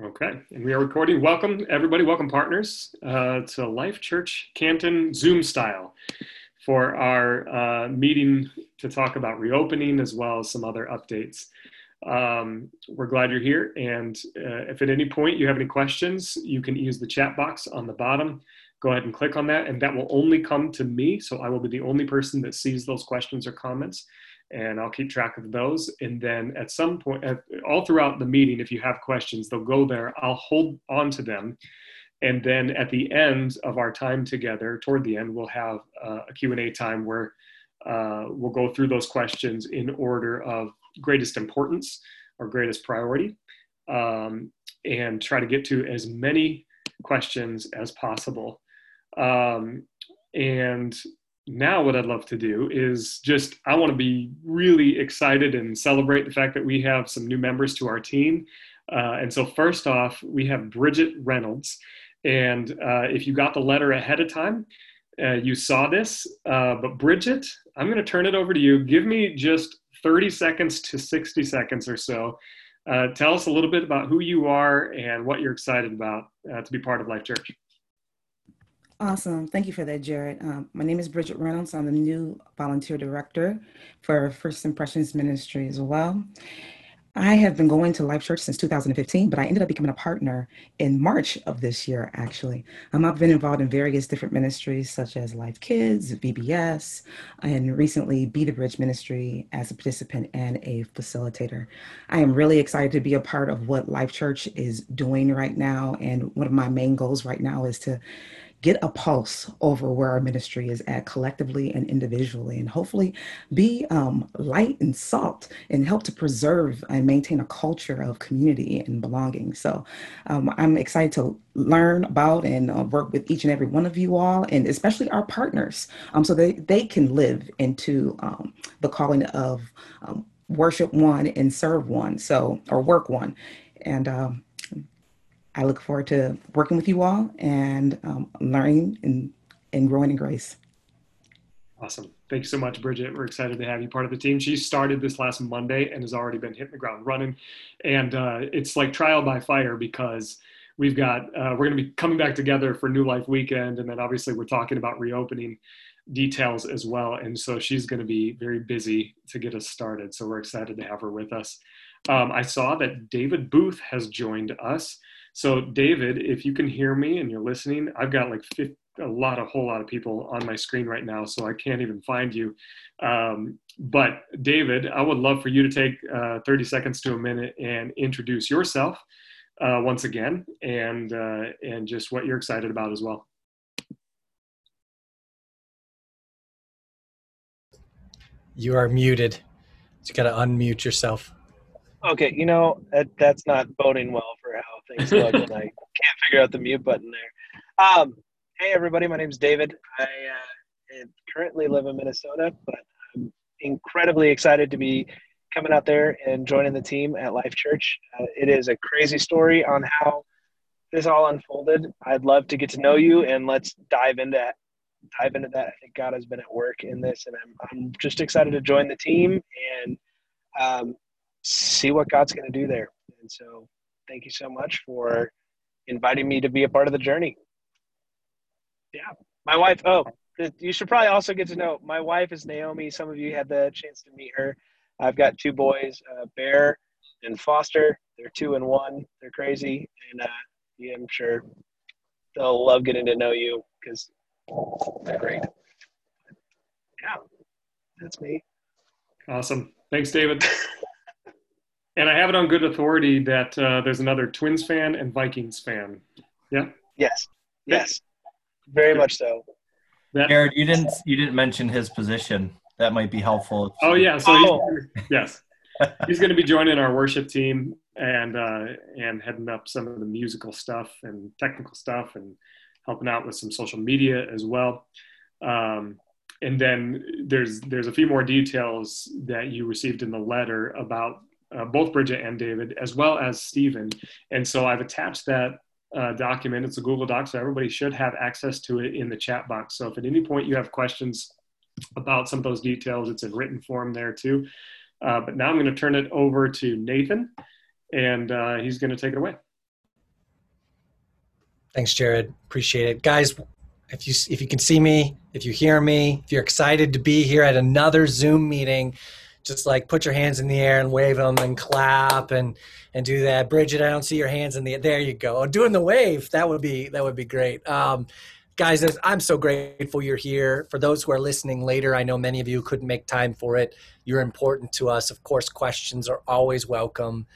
Okay, and we are recording. Welcome, everybody. Welcome, partners, uh, to Life Church Canton Zoom style for our uh, meeting to talk about reopening as well as some other updates. Um, we're glad you're here. And uh, if at any point you have any questions, you can use the chat box on the bottom. Go ahead and click on that, and that will only come to me. So I will be the only person that sees those questions or comments and I'll keep track of those. And then at some point, at, all throughout the meeting, if you have questions, they'll go there. I'll hold on to them. And then at the end of our time together, toward the end, we'll have uh, a Q&A time where uh, we'll go through those questions in order of greatest importance or greatest priority um, and try to get to as many questions as possible. Um, and now what I'd love to do is just I want to be really excited and celebrate the fact that we have some new members to our team. Uh, and so first off, we have Bridget Reynolds, and uh, if you got the letter ahead of time, uh, you saw this. Uh, but Bridget, I'm going to turn it over to you. Give me just 30 seconds to 60 seconds or so. Uh, tell us a little bit about who you are and what you're excited about uh, to be part of Life Church. Awesome. Thank you for that, Jared. Um, my name is Bridget Reynolds. I'm the new volunteer director for First Impressions Ministry as well. I have been going to Life Church since 2015, but I ended up becoming a partner in March of this year, actually. Um, I've been involved in various different ministries such as Life Kids, VBS, and recently Be the Bridge Ministry as a participant and a facilitator. I am really excited to be a part of what Life Church is doing right now. And one of my main goals right now is to get a pulse over where our ministry is at collectively and individually, and hopefully be um, light and salt and help to preserve and maintain a culture of community and belonging. So um, I'm excited to learn about and uh, work with each and every one of you all, and especially our partners, um, so they, they can live into um, the calling of um, worship one and serve one, so or work one. And um, I look forward to working with you all and um, learning and, and growing in grace. Awesome. Thank you so much, Bridget. We're excited to have you part of the team. She started this last Monday and has already been hitting the ground running. And uh, it's like trial by fire because we've got, uh, we're going to be coming back together for New Life Weekend. And then obviously we're talking about reopening details as well. And so she's going to be very busy to get us started. So we're excited to have her with us. Um, I saw that David Booth has joined us. So, David, if you can hear me and you're listening, I've got like 50, a lot, a whole lot of people on my screen right now, so I can't even find you. Um, but, David, I would love for you to take uh, 30 seconds to a minute and introduce yourself uh, once again and, uh, and just what you're excited about as well. You are muted. You got to unmute yourself. Okay, you know that, that's not boding well for how things look, and I can't figure out the mute button there. Um, hey, everybody, my name is David. I uh, currently live in Minnesota, but I'm incredibly excited to be coming out there and joining the team at Life Church. Uh, it is a crazy story on how this all unfolded. I'd love to get to know you, and let's dive into dive into that. I think God has been at work in this, and I'm I'm just excited to join the team and um, see what God's going to do there. And so thank you so much for inviting me to be a part of the journey. Yeah. My wife, oh, you should probably also get to know my wife is Naomi. Some of you had the chance to meet her. I've got two boys, uh, Bear and Foster. They're two and one. They're crazy. And uh, yeah, I'm sure they'll love getting to know you because they're great. Yeah, that's me. Awesome. Thanks, David. And I have it on good authority that uh, there's another Twins fan and Vikings fan. Yeah. Yes. Yes. Very much so. That, Jared, you didn't you didn't mention his position. That might be helpful. Oh yeah. So oh. He's, yes, he's going to be joining our worship team and uh, and heading up some of the musical stuff and technical stuff and helping out with some social media as well. Um, and then there's there's a few more details that you received in the letter about uh, both Bridget and David, as well as Stephen. And so I've attached that uh, document. It's a Google Doc, so everybody should have access to it in the chat box. So if at any point you have questions about some of those details, it's in written form there too. Uh, but now I'm going to turn it over to Nathan, and uh, he's going to take it away. Thanks, Jared. Appreciate it, guys. If you if you can see me, if you hear me, if you're excited to be here at another Zoom meeting, just like put your hands in the air and wave them and clap and and do that. Bridget, I don't see your hands in the there you go. Oh, doing the wave that would be that would be great. Um, guys, I'm so grateful you're here. For those who are listening later, I know many of you couldn't make time for it. You're important to us. Of course, questions are always welcome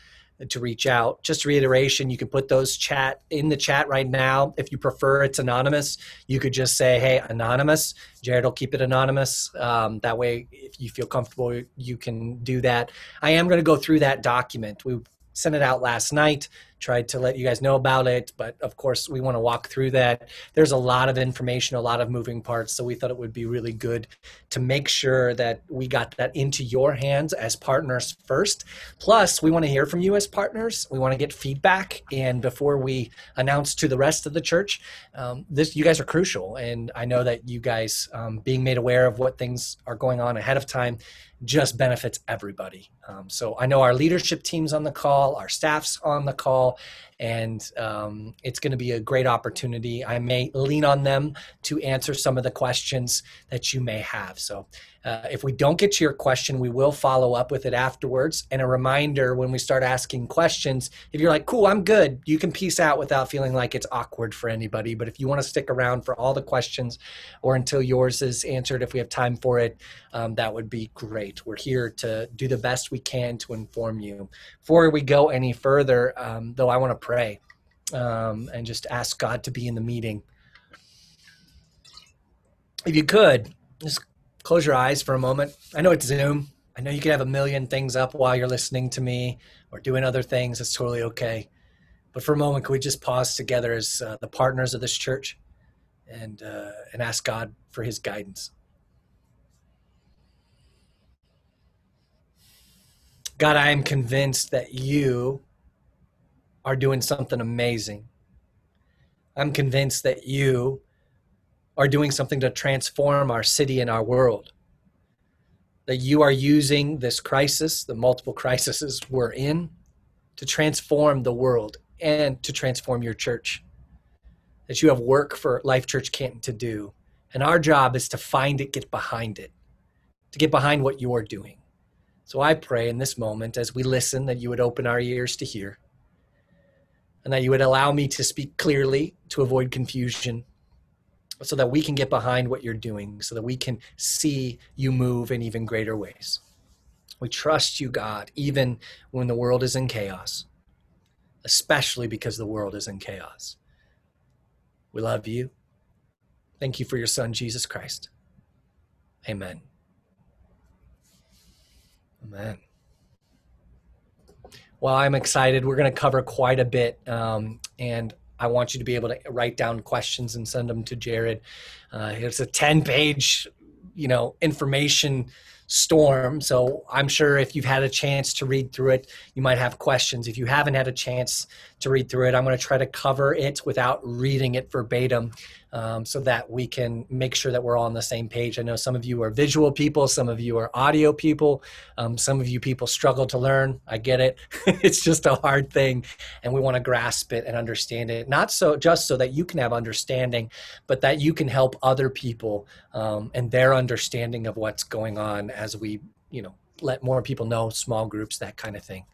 to reach out. Just reiteration, you can put those chat in the chat right now. If you prefer it's anonymous, you could just say, hey, anonymous. Jared will keep it anonymous. Um, that way, if you feel comfortable, you can do that. I am going to go through that document. We sent it out last night tried to let you guys know about it but of course we want to walk through that. There's a lot of information a lot of moving parts so we thought it would be really good to make sure that we got that into your hands as partners first. Plus we want to hear from you as partners. We want to get feedback and before we announce to the rest of the church um, this you guys are crucial and i know that you guys um, being made aware of what things are going on ahead of time just benefits everybody. Um, so I know our leadership team's on the call, our staff's on the call, well and um, it's going to be a great opportunity. I may lean on them to answer some of the questions that you may have. So uh, if we don't get to your question, we will follow up with it afterwards. And a reminder when we start asking questions, if you're like, cool, I'm good, you can peace out without feeling like it's awkward for anybody. But if you want to stick around for all the questions or until yours is answered, if we have time for it, um, that would be great. We're here to do the best we can to inform you. Before we go any further, um, though, I want to pray um, and just ask God to be in the meeting. If you could, just close your eyes for a moment. I know it's Zoom. I know you can have a million things up while you're listening to me or doing other things. It's totally okay. But for a moment, can we just pause together as uh, the partners of this church and uh, and ask God for His guidance? God, I am convinced that you are doing something amazing. I'm convinced that you are doing something to transform our city and our world. That you are using this crisis, the multiple crises we're in, to transform the world and to transform your church. That you have work for Life Church Canton to do. And our job is to find it, get behind it, to get behind what you're doing. So I pray in this moment as we listen that you would open our ears to hear and that you would allow me to speak clearly to avoid confusion so that we can get behind what you're doing, so that we can see you move in even greater ways. We trust you, God, even when the world is in chaos, especially because the world is in chaos. We love you. Thank you for your Son, Jesus Christ. Amen. Amen. Well, I'm excited. We're going to cover quite a bit. Um, and I want you to be able to write down questions and send them to Jared. Uh, it's a 10 page, you know, information storm. So I'm sure if you've had a chance to read through it, you might have questions. If you haven't had a chance to read through it, I'm going to try to cover it without reading it verbatim um, so that we can make sure that we're all on the same page. I know some of you are visual people, some of you are audio people, um, some of you people struggle to learn. I get it. it's just a hard thing, and we want to grasp it and understand it. Not so just so that you can have understanding, but that you can help other people um, and their understanding of what's going on as we, you know, let more people know, small groups, that kind of thing.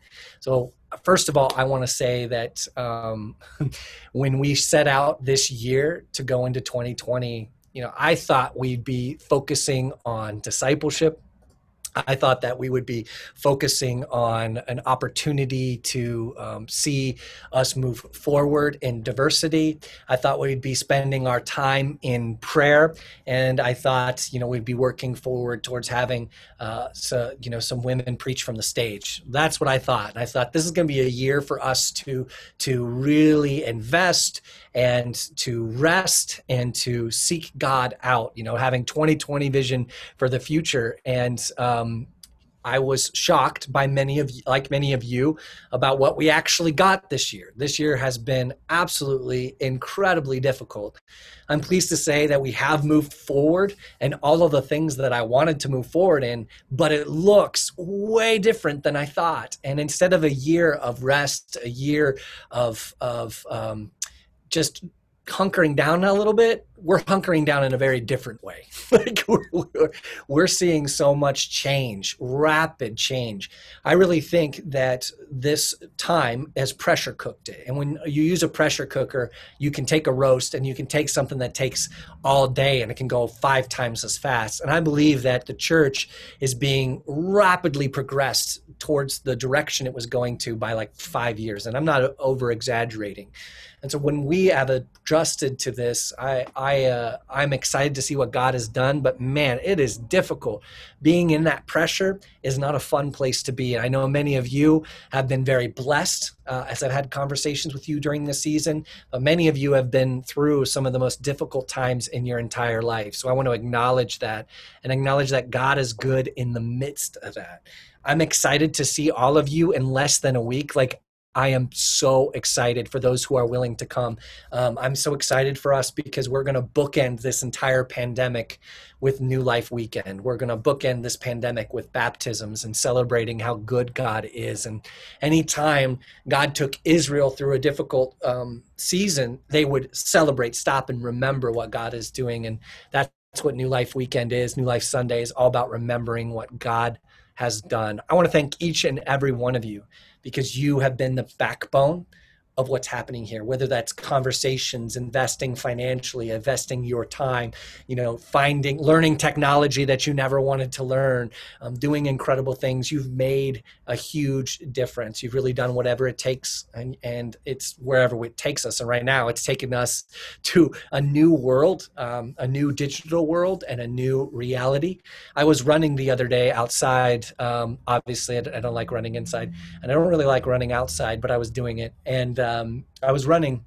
So, first of all, I want to say that um, when we set out this year to go into 2020, you know, I thought we'd be focusing on discipleship I thought that we would be focusing on an opportunity to um, see us move forward in diversity. I thought we'd be spending our time in prayer, and I thought, you know, we'd be working forward towards having, uh, so, you know, some women preach from the stage. That's what I thought. And I thought this is going to be a year for us to to really invest and to rest and to seek God out. You know, having 2020 vision for the future and. Um, I was shocked by many of like many of you about what we actually got this year. This year has been absolutely incredibly difficult. I'm pleased to say that we have moved forward and all of the things that I wanted to move forward in, but it looks way different than I thought. And instead of a year of rest, a year of of um, just hunkering down a little bit, we're hunkering down in a very different way. like we're, we're, we're, seeing so much change, rapid change. I really think that this time has pressure cooked it. And when you use a pressure cooker, you can take a roast and you can take something that takes all day and it can go five times as fast. And I believe that the church is being rapidly progressed towards the direction it was going to by like five years. And I'm not over exaggerating. And so when we have adjusted to this, I, I, uh, I'm excited to see what God has done. But man, it is difficult. Being in that pressure is not a fun place to be. And I know many of you have been very blessed uh, as I've had conversations with you during the season. But many of you have been through some of the most difficult times in your entire life. So I want to acknowledge that and acknowledge that God is good in the midst of that. I'm excited to see all of you in less than a week. Like I am so excited for those who are willing to come. Um, I'm so excited for us because we're going to bookend this entire pandemic with New Life Weekend. We're going to bookend this pandemic with baptisms and celebrating how good God is. And anytime God took Israel through a difficult um, season, they would celebrate, stop, and remember what God is doing. And that's what New Life Weekend is. New Life Sunday is all about remembering what God has done. I want to thank each and every one of you because you have been the backbone of what's happening here whether that's conversations investing financially investing your time you know finding learning technology that you never wanted to learn um, doing incredible things. You've made a huge difference. You've really done whatever it takes and, and it's wherever it takes us. And right now it's taken us to a new world um, a new digital world and a new reality. I was running the other day outside um, obviously I, don't like running inside and i don't really like running outside but i was doing it. And uh, um, I was running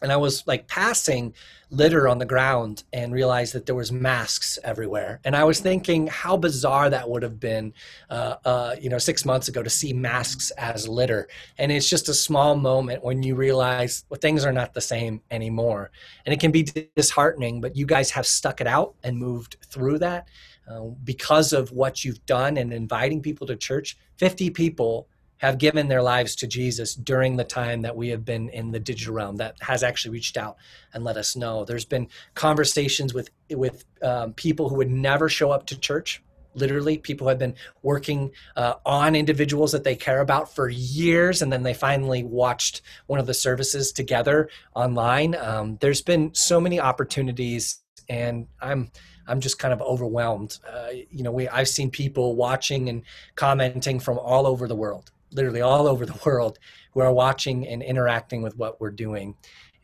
and I was like passing litter on the ground and realized that there was masks everywhere. And I was thinking how bizarre that would have been, uh, uh, you know, six months ago to see masks as litter. And it's just a small moment when you realize well, things are not the same anymore. And it can be disheartening, but you guys have stuck it out and moved through that. Uh, because of what you've done and inviting people to church, 50 people have given their lives to Jesus during the time that we have been in the digital realm that has actually reached out and let us know. There's been conversations with with um, people who would never show up to church. Literally, people have been working uh, on individuals that they care about for years, and then they finally watched one of the services together online. Um, there's been so many opportunities, and I'm I'm just kind of overwhelmed. Uh, you know, we I've seen people watching and commenting from all over the world literally all over the world who are watching and interacting with what we're doing.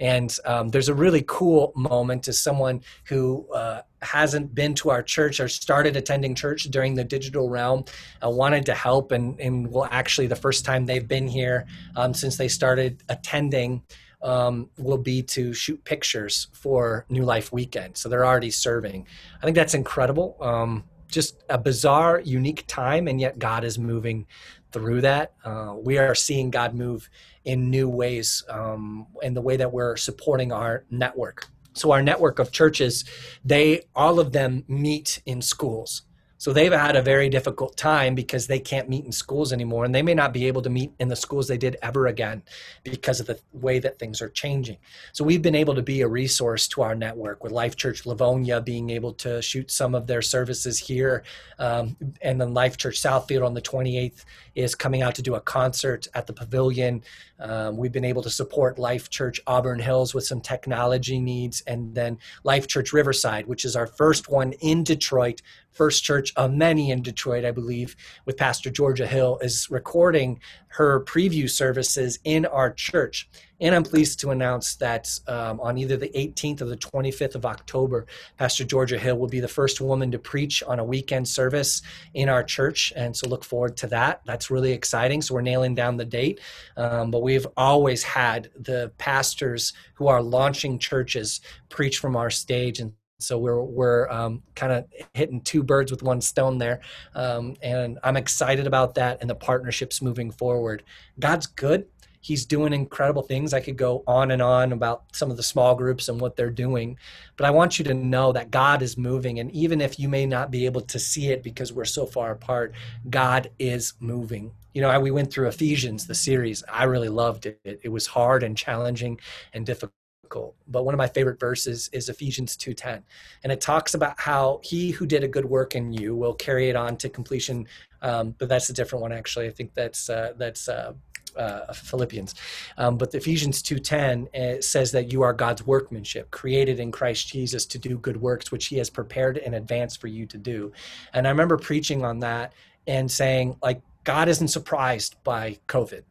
And um, there's a really cool moment as someone who uh, hasn't been to our church or started attending church during the digital realm, uh, wanted to help, and, and well, actually, the first time they've been here um, since they started attending. Um, will be to shoot pictures for New Life Weekend. So they're already serving. I think that's incredible. Um, just a bizarre, unique time, and yet God is moving through that. Uh, we are seeing God move in new ways um, in the way that we're supporting our network. So our network of churches, they all of them meet in schools. So they've had a very difficult time because they can't meet in schools anymore, and they may not be able to meet in the schools they did ever again because of the way that things are changing. So we've been able to be a resource to our network with Life Church Livonia being able to shoot some of their services here, um, and then Life Church Southfield on the 28th is coming out to do a concert at the Pavilion. Um, we've been able to support Life Church Auburn Hills with some technology needs, and then Life Church Riverside, which is our first one in Detroit First Church of many in Detroit, I believe, with Pastor Georgia Hill, is recording her preview services in our church. And I'm pleased to announce that um, on either the 18th or the 25th of October, Pastor Georgia Hill will be the first woman to preach on a weekend service in our church. And so look forward to that. That's really exciting. So we're nailing down the date. Um, but we've always had the pastors who are launching churches preach from our stage. And so we're we're um, kind of hitting two birds with one stone there, um, and I'm excited about that and the partnerships moving forward. God's good. He's doing incredible things. I could go on and on about some of the small groups and what they're doing, but I want you to know that God is moving. And even if you may not be able to see it because we're so far apart, God is moving. You know, we went through Ephesians, the series. I really loved it. It was hard and challenging and difficult difficult. But one of my favorite verses is Ephesians 2:10. And it talks about how he who did a good work in you will carry it on to completion. Um, but that's a different one actually. I think that's uh, that's uh, uh, Philippians. Um, but Ephesians 2:10 uh, says that you are God's workmanship, created in Christ Jesus to do good works which he has prepared in advance for you to do. And I remember preaching on that and saying like God isn't surprised by COVID.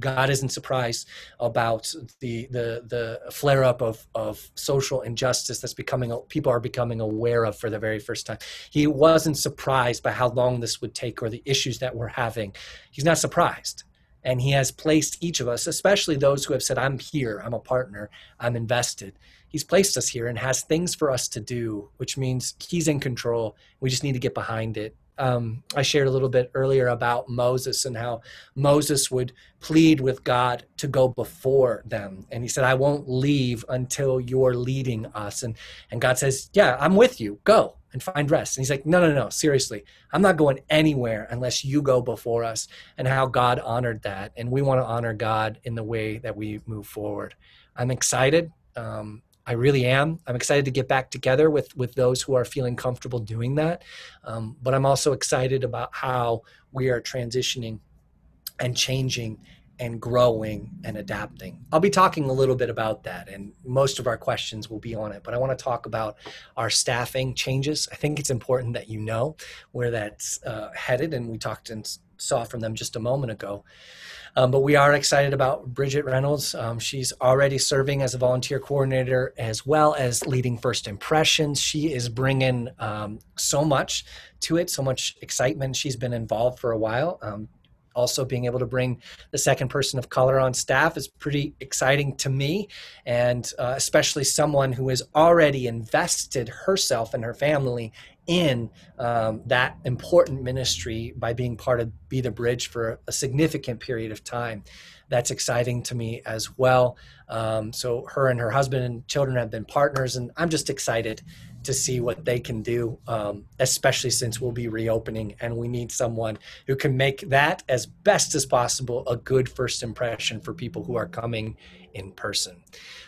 God isn't surprised about the the the flare up of of social injustice that's becoming people are becoming aware of for the very first time. He wasn't surprised by how long this would take or the issues that we're having. He's not surprised. And he has placed each of us, especially those who have said, I'm here, I'm a partner, I'm invested. He's placed us here and has things for us to do, which means he's in control. We just need to get behind it. Um, I shared a little bit earlier about Moses and how Moses would plead with God to go before them. And he said, I won't leave until you're leading us. And, and God says, Yeah, I'm with you. Go and find rest. And he's like, no, no, no, seriously, I'm not going anywhere unless you go before us. And how God honored that. And we want to honor God in the way that we move forward. I'm excited. Um, I really am. I'm excited to get back together with with those who are feeling comfortable doing that. Um, but I'm also excited about how we are transitioning and changing and growing and adapting. I'll be talking a little bit about that, and most of our questions will be on it. But I want to talk about our staffing changes. I think it's important that you know where that's uh, headed, and we talked and saw from them just a moment ago. Um, but we are excited about Bridget Reynolds. Um, she's already serving as a volunteer coordinator as well as leading First Impressions. She is bringing um, so much to it, so much excitement. She's been involved for a while. Also being able to bring the second person of color on staff is pretty exciting to me. And uh, especially someone who has already invested herself and her family in um, that important ministry by being part of be the bridge for a significant period of time. That's exciting to me as well. Um, so her and her husband and children have been partners and i'm just excited to see what they can do, um, especially since we'll be reopening and we need someone who can make that as best as possible a good first impression for people who are coming in person.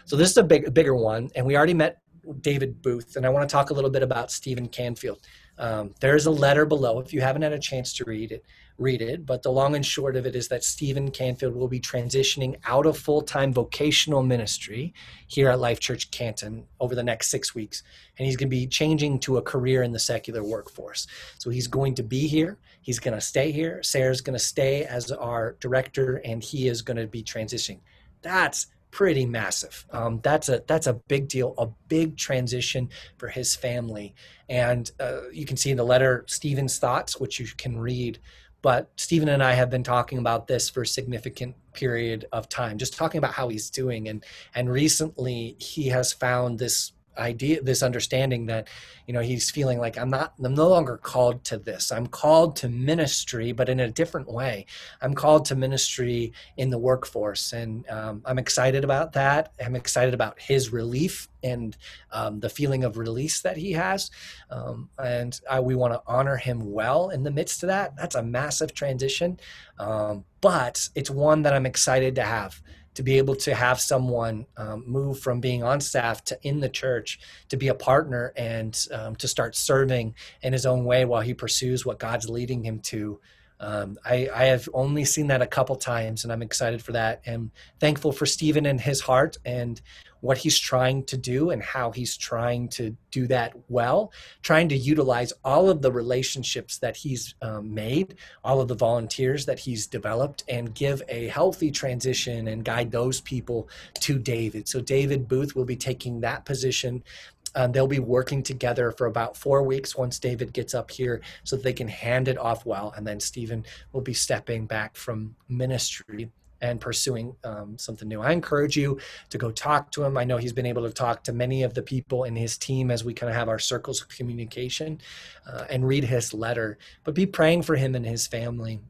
So this is a big, bigger one, and we already met David Booth, and I want to talk a little bit about Stephen Canfield. Um, there's a letter below if you haven't had a chance to read it read it, but the long and short of it is that Stephen Canfield will be transitioning out of full time vocational ministry here at Life Church Canton over the next six weeks. And he's going to be changing to a career in the secular workforce. So he's going to be here. He's going to stay here. Sarah's going to stay as our director, and he is going to be transitioning. That's pretty massive. Um, that's a that's a big deal, a big transition for his family. And uh, you can see in the letter Stephen's thoughts, which you can read but Stephen and I have been talking about this for a significant period of time, just talking about how he's doing. And and recently he has found this idea this understanding that you know he's feeling like i'm not i'm no longer called to this. I'm called to ministry but in a different way. I'm called to ministry in the workforce. And um, i'm excited about that. I'm excited about his relief and um, the feeling of release that he has. Um, and I, we want to honor him well in the midst of that. That's a massive transition. Um, but it's one that i'm excited to have to be able to have someone um, move from being on staff to in the church to be a partner and um, to start serving in his own way while he pursues what God's leading him to. Um, I, I, have only seen that a couple times, and I'm excited for that. And thankful for Stephen and his heart and what he's trying to do and how he's trying to do that well, trying to utilize all of the relationships that he's um, made, all of the volunteers that he's developed, and give a healthy transition and guide those people to David. So, David Booth will be taking that position. Um, they'll be working together for about four weeks once David gets up here so they can hand it off well. And then Stephen will be stepping back from ministry and pursuing um, something new. I encourage you to go talk to him. I know he's been able to talk to many of the people in his team as we kind of have our circles of communication uh, and read his letter, but be praying for him and his family.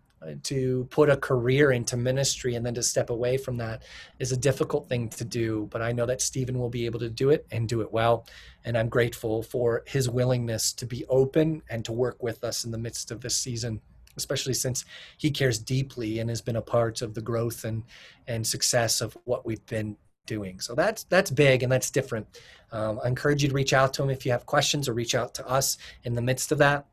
To put a career into ministry and then to step away from that is a difficult thing to do. But I know that Stephen will be able to do it and do it well. And I'm grateful for his willingness to be open and to work with us in the midst of this season especially since he cares deeply and has been a part of the growth and and success of what we've been doing. So that's that's big and that's different. Um, I encourage you to reach out to him if you have questions or reach out to us in the midst of that.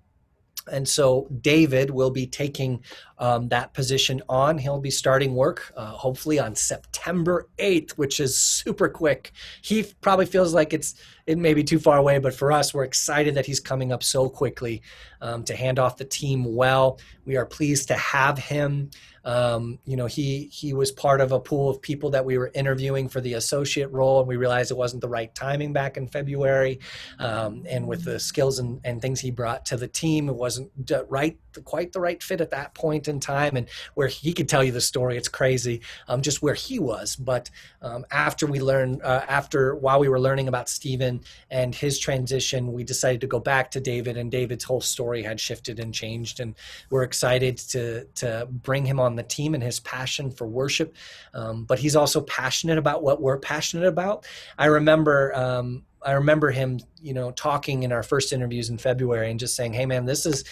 And so David will be taking um, that position on. He'll be starting work uh, hopefully on September 8th, which is super quick. He probably feels like it's it may be too far away, but for us, we're excited that he's coming up so quickly um, to hand off the team well. We are pleased to have him. Um, you know, he he was part of a pool of people that we were interviewing for the associate role, and we realized it wasn't the right timing back in February. Um, and with the skills and, and things he brought to the team, it wasn't right quite the right fit at that point in time. And where he could tell you the story, it's crazy, um, just where he was. But um, after we learned, uh, after while we were learning about Stephen and his transition, we decided to go back to David, and David's whole story had shifted and changed. And we're excited to to bring him on the team and his passion for worship. Um, but he's also passionate about what we're passionate about. I remember um, I remember him, you know, talking in our first interviews in February and just saying, "Hey, man, this is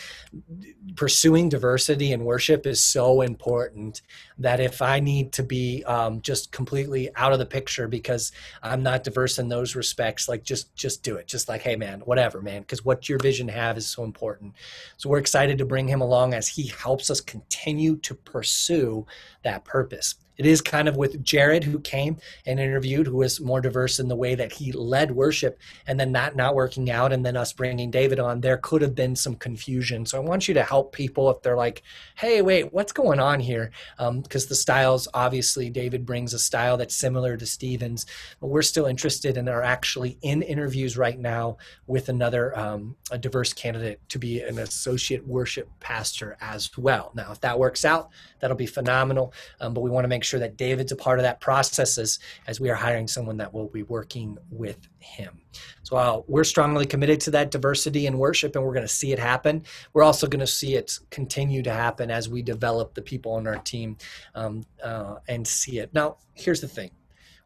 pursuing diversity in worship is so important that if I need to be um, just completely out of the picture because I'm not diverse in those respects, like just just do it. Just like, hey, man, whatever, man, because what your vision have is so important. So we're excited to bring him along as he helps us continue to pursue that purpose it is kind of with Jared, who came and interviewed, who was more diverse in the way that he led worship, and then that not working out, and then us bringing David on. There could have been some confusion. So I want you to help people if they're like, hey, wait, what's going on here? Because um, the styles, obviously, David brings a style that's similar to Stephen's, but we're still interested and are actually in interviews right now with another um, a diverse candidate to be an associate worship pastor as well. Now, if that works out, that'll be phenomenal. Um, but we want to make sure that David's a part of that process as, as we are hiring someone that will be working with him. So uh, we're strongly committed to that diversity in worship, and we're going to see it happen. We're also going to see it continue to happen as we develop the people on our team um, uh, and see it. Now, here's the thing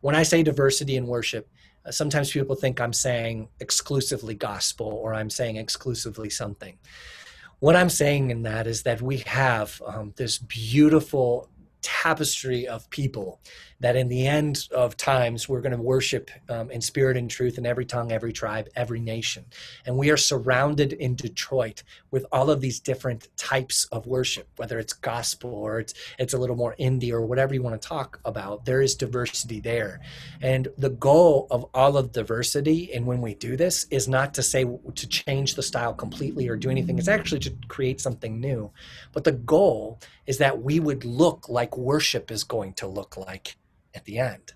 when I say diversity in worship, uh, sometimes people think I'm saying exclusively gospel or I'm saying exclusively something what I'm saying in that is that we have um, this beautiful tapestry of people that in the end of times we're going to worship um, in spirit and truth in every tongue every tribe every nation. And we are surrounded in detroit with all of these different types of worship whether it's gospel or it's it's a little more indie or whatever you want to talk about there is diversity there. And the goal of all of diversity and when we do this is not to say to change the style completely or do anything. It's actually to create something new. But the goal is that we would look like worship is going to look like at the end.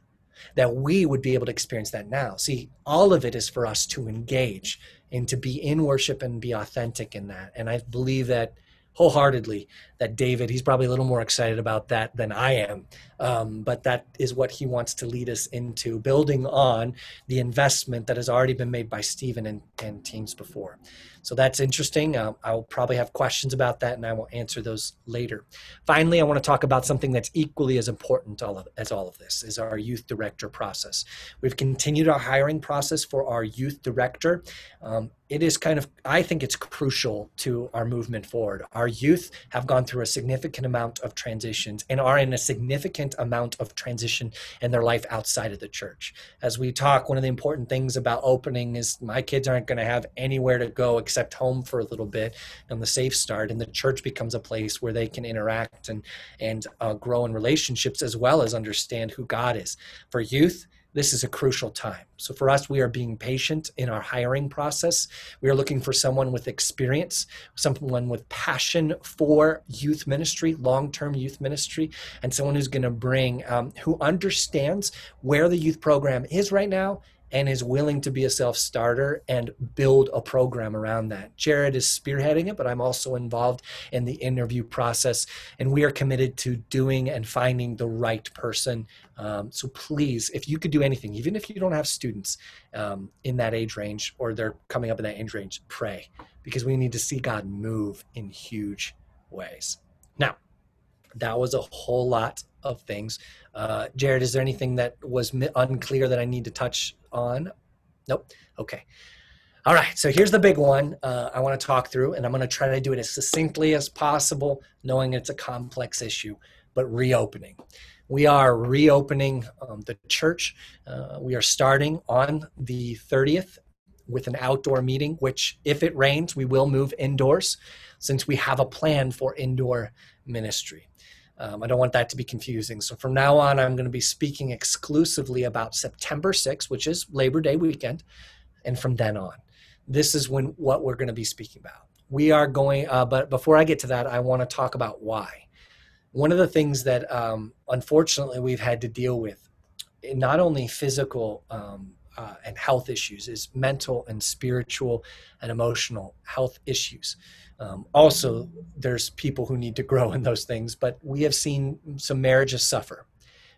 That we would be able to experience that now. See, all of it is for us to engage and to be in worship and be authentic in that. And I believe that wholeheartedly that David, he's probably a little more excited about that than I am. Um, but that is what he wants to lead us into, building on the investment that has already been made by Stephen and, and teams before. So that's interesting. Um, I'll probably have questions about that and I will answer those later. Finally, I want to talk about something that's equally as important all of, as all of this is our youth director process. We've continued our hiring process for our youth director. Um, it is kind of, I think it's crucial to our movement forward. Our youth have gone through a significant amount of transitions and are in a significant amount of transition in their life outside of the church. As we talk, one of the important things about opening is my kids aren't going to have anywhere to go except home for a little bit and the safe start, and the church becomes a place where they can interact and and uh, grow in relationships as well as understand who God is. For youth, this is a crucial time. So for us, we are being patient in our hiring process. We are looking for someone with experience, someone with passion for youth ministry, long term youth ministry, and someone who's going to bring, um, who understands where the youth program is right now and is willing to be a self starter and build a program around that. Jared is spearheading it, but I'm also involved in the interview process, and we are committed to doing and finding the right person. Um, so please, if you could do anything, even if you don't have students um, in that age range or they're coming up in that age range, pray because we need to see God move in huge ways. Now, that was a whole lot of things. Uh, Jared, is there anything that was unclear that I need to touch on? Nope. Okay. All right. So here's the big one uh, I want to talk through, and I'm going to try to do it as succinctly as possible, knowing it's a complex issue, but reopening. We are reopening um, the church. Uh, we are starting on the 30th with an outdoor meeting, which, if it rains, we will move indoors since we have a plan for indoor ministry. Um, I don't want that to be confusing. So from now on, I'm going to be speaking exclusively about September 6th, which is Labor Day weekend, and from then on, this is when what we're going to be speaking about. We are going, uh, but before I get to that, I want to talk about why. One of the things that um, unfortunately we've had to deal with, not only physical um, uh, and health issues, is mental and spiritual and emotional health issues. Um, also, there's people who need to grow in those things, but we have seen some marriages suffer.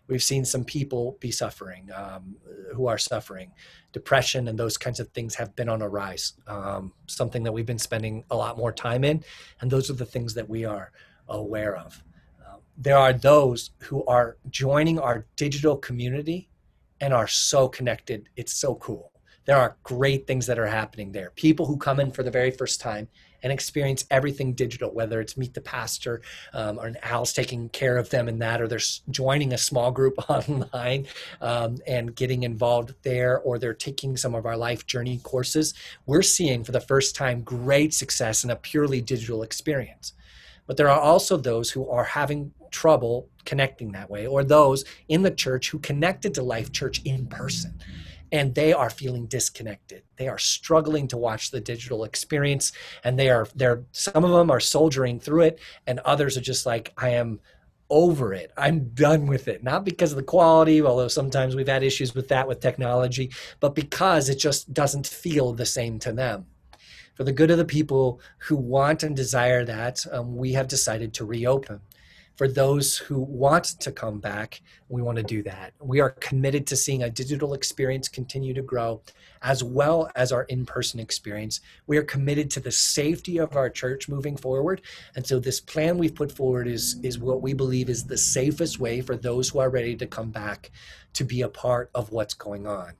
We've seen some people be suffering, um, who are suffering. Depression and those kinds of things have been on a rise, um, something that we've been spending a lot more time in. And those are the things that we are aware of. Um, there are those who are joining our digital community and are so connected. It's so cool. There are great things that are happening there. People who come in for the very first time and experience everything digital, whether it's Meet the Pastor um, or an Al's taking care of them in that, or they're joining a small group online um, and getting involved there, or they're taking some of our life journey courses. We're seeing for the first time great success in a purely digital experience. But there are also those who are having trouble connecting that way, or those in the church who connected to Life Church in person and they are feeling disconnected. They are struggling to watch the digital experience and they are they're some of them are soldiering through it and others are just like i am over it. I'm done with it. Not because of the quality although sometimes we've had issues with that with technology but because it just doesn't feel the same to them. For the good of the people who want and desire that um, we have decided to reopen for those who want to come back, we want to do that. We are committed to seeing a digital experience continue to grow as well as our in person experience. We are committed to the safety of our church moving forward. And so, this plan we've put forward is, is what we believe is the safest way for those who are ready to come back to be a part of what's going on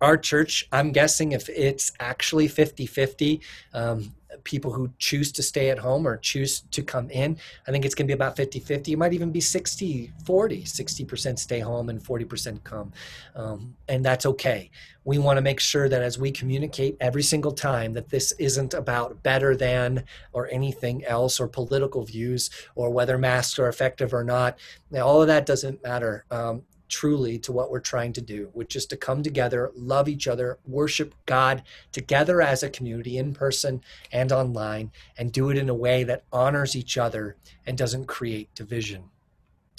our church i'm guessing if it's actually 50 50 um, people who choose to stay at home or choose to come in. I think it's going to be about 50 50. It might even be 60 40, 60% stay home and 40% come. Um, and that's okay. We want to make sure that as we communicate every single time that this isn't about better than or anything else or political views or whether masks are effective or not. Now, all of that doesn't matter. Um, truly to what we're trying to do, which is to come together, love each other, worship God together as a community in person and online, and do it in a way that honors each other and doesn't create division.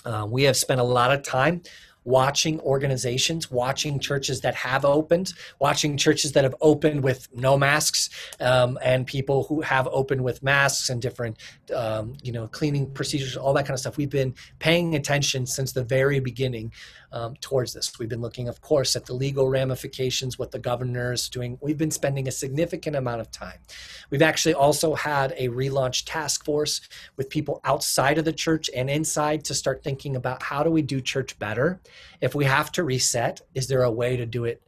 Uh, we have spent a lot of time watching organizations, watching churches that have opened, watching churches that have opened with no masks, um, and people who have opened with masks and different, um, you know, cleaning procedures, all that kind of stuff. We've been paying attention since the very beginning um, towards this. We've been looking, of course, at the legal ramifications, what the governor is doing. We've been spending a significant amount of time. We've actually also had a relaunch task force with people outside of the church and inside to start thinking about how do we do church better? If we have to reset, is there a way to do it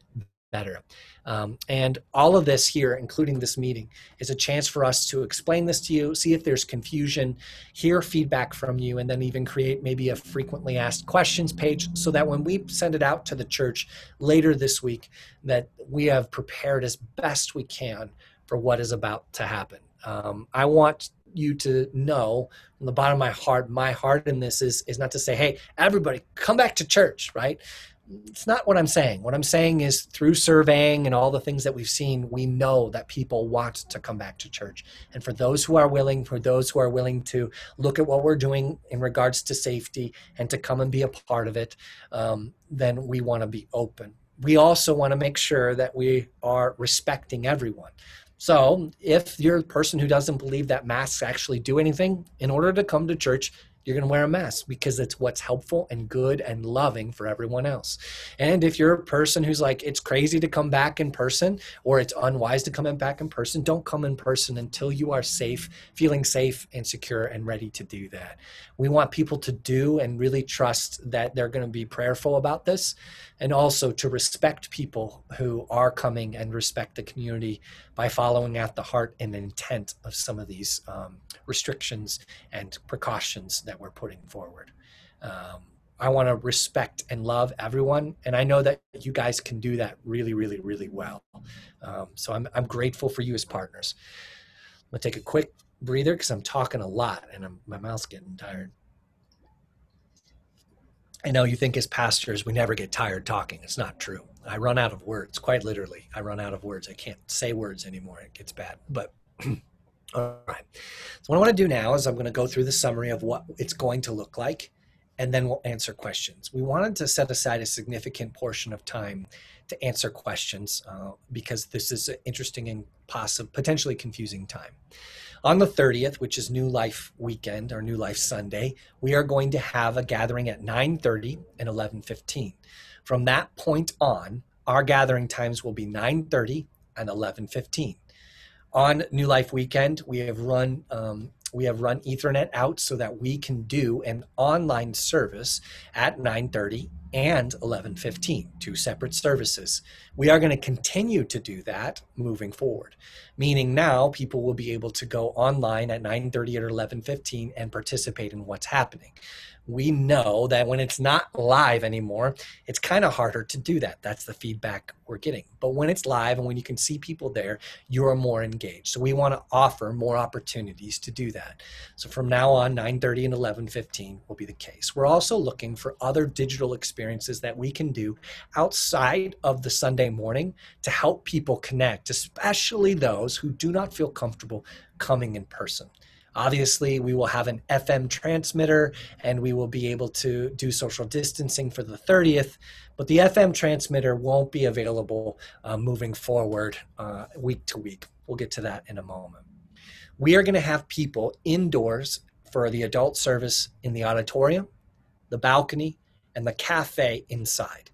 better? Um, and all of this here, including this meeting, is a chance for us to explain this to you, see if there's confusion, hear feedback from you, and then even create maybe a frequently asked questions page so that when we send it out to the church later this week, that we have prepared as best we can for what is about to happen. Um, I want you to know from the bottom of my heart, my heart in this is is not to say, hey, everybody, come back to church, right? It's not what I'm saying. What I'm saying is through surveying and all the things that we've seen, we know that people want to come back to church. And for those who are willing, for those who are willing to look at what we're doing in regards to safety and to come and be a part of it, um, then we want to be open. We also want to make sure that we are respecting everyone. So, if you're a person who doesn't believe that masks actually do anything, in order to come to church, you're going to wear a mask because it's what's helpful and good and loving for everyone else. And if you're a person who's like, it's crazy to come back in person or it's unwise to come in back in person, don't come in person until you are safe, feeling safe and secure and ready to do that. We want people to do and really trust that they're going to be prayerful about this and also to respect people who are coming and respect the community by following out the heart and intent of some of these um, restrictions and precautions that we're putting forward. Um, I want to respect and love everyone, and I know that you guys can do that really, really, really well. Um, so I'm I'm grateful for you as partners. I'm gonna take a quick breather because I'm talking a lot and I'm, my mouth's getting tired. I know you think as pastors we never get tired talking. It's not true. I run out of words, quite literally. I run out of words. I can't say words anymore. It gets bad. But all right. So what I want to do now is I'm going to go through the summary of what it's going to look like, and then we'll answer questions. We wanted to set aside a significant portion of time to answer questions uh, because this is an interesting and possible, potentially confusing time. On the 30th, which is New Life weekend or New Life Sunday, we are going to have a gathering at 9:30 and 11:15. From that point on, our gathering times will be 9:30 and 11:15. On New Life weekend, we have run um, we have run Ethernet out so that we can do an online service at 9:30 and 11:15, two separate services. We are going to continue to do that moving forward, meaning now people will be able to go online at 9:30 or 11:15 and participate in what's happening we know that when it's not live anymore, it's kind of harder to do that. That's the feedback we're getting. But when it's live and when you can see people there, you are more engaged. So we want to offer more opportunities to do that. So from now on, 9:30 and 11:15 will be the case. We're also looking for other digital experiences that we can do outside of the Sunday morning to help people connect, especially those who do not feel comfortable coming in person. Obviously, we will have an FM transmitter and we will be able to do social distancing for the 30th, but the FM transmitter won't be available uh, moving forward uh, week to week. We'll get to that in a moment. We are going to have people indoors for the adult service in the auditorium, the balcony, and the cafe inside.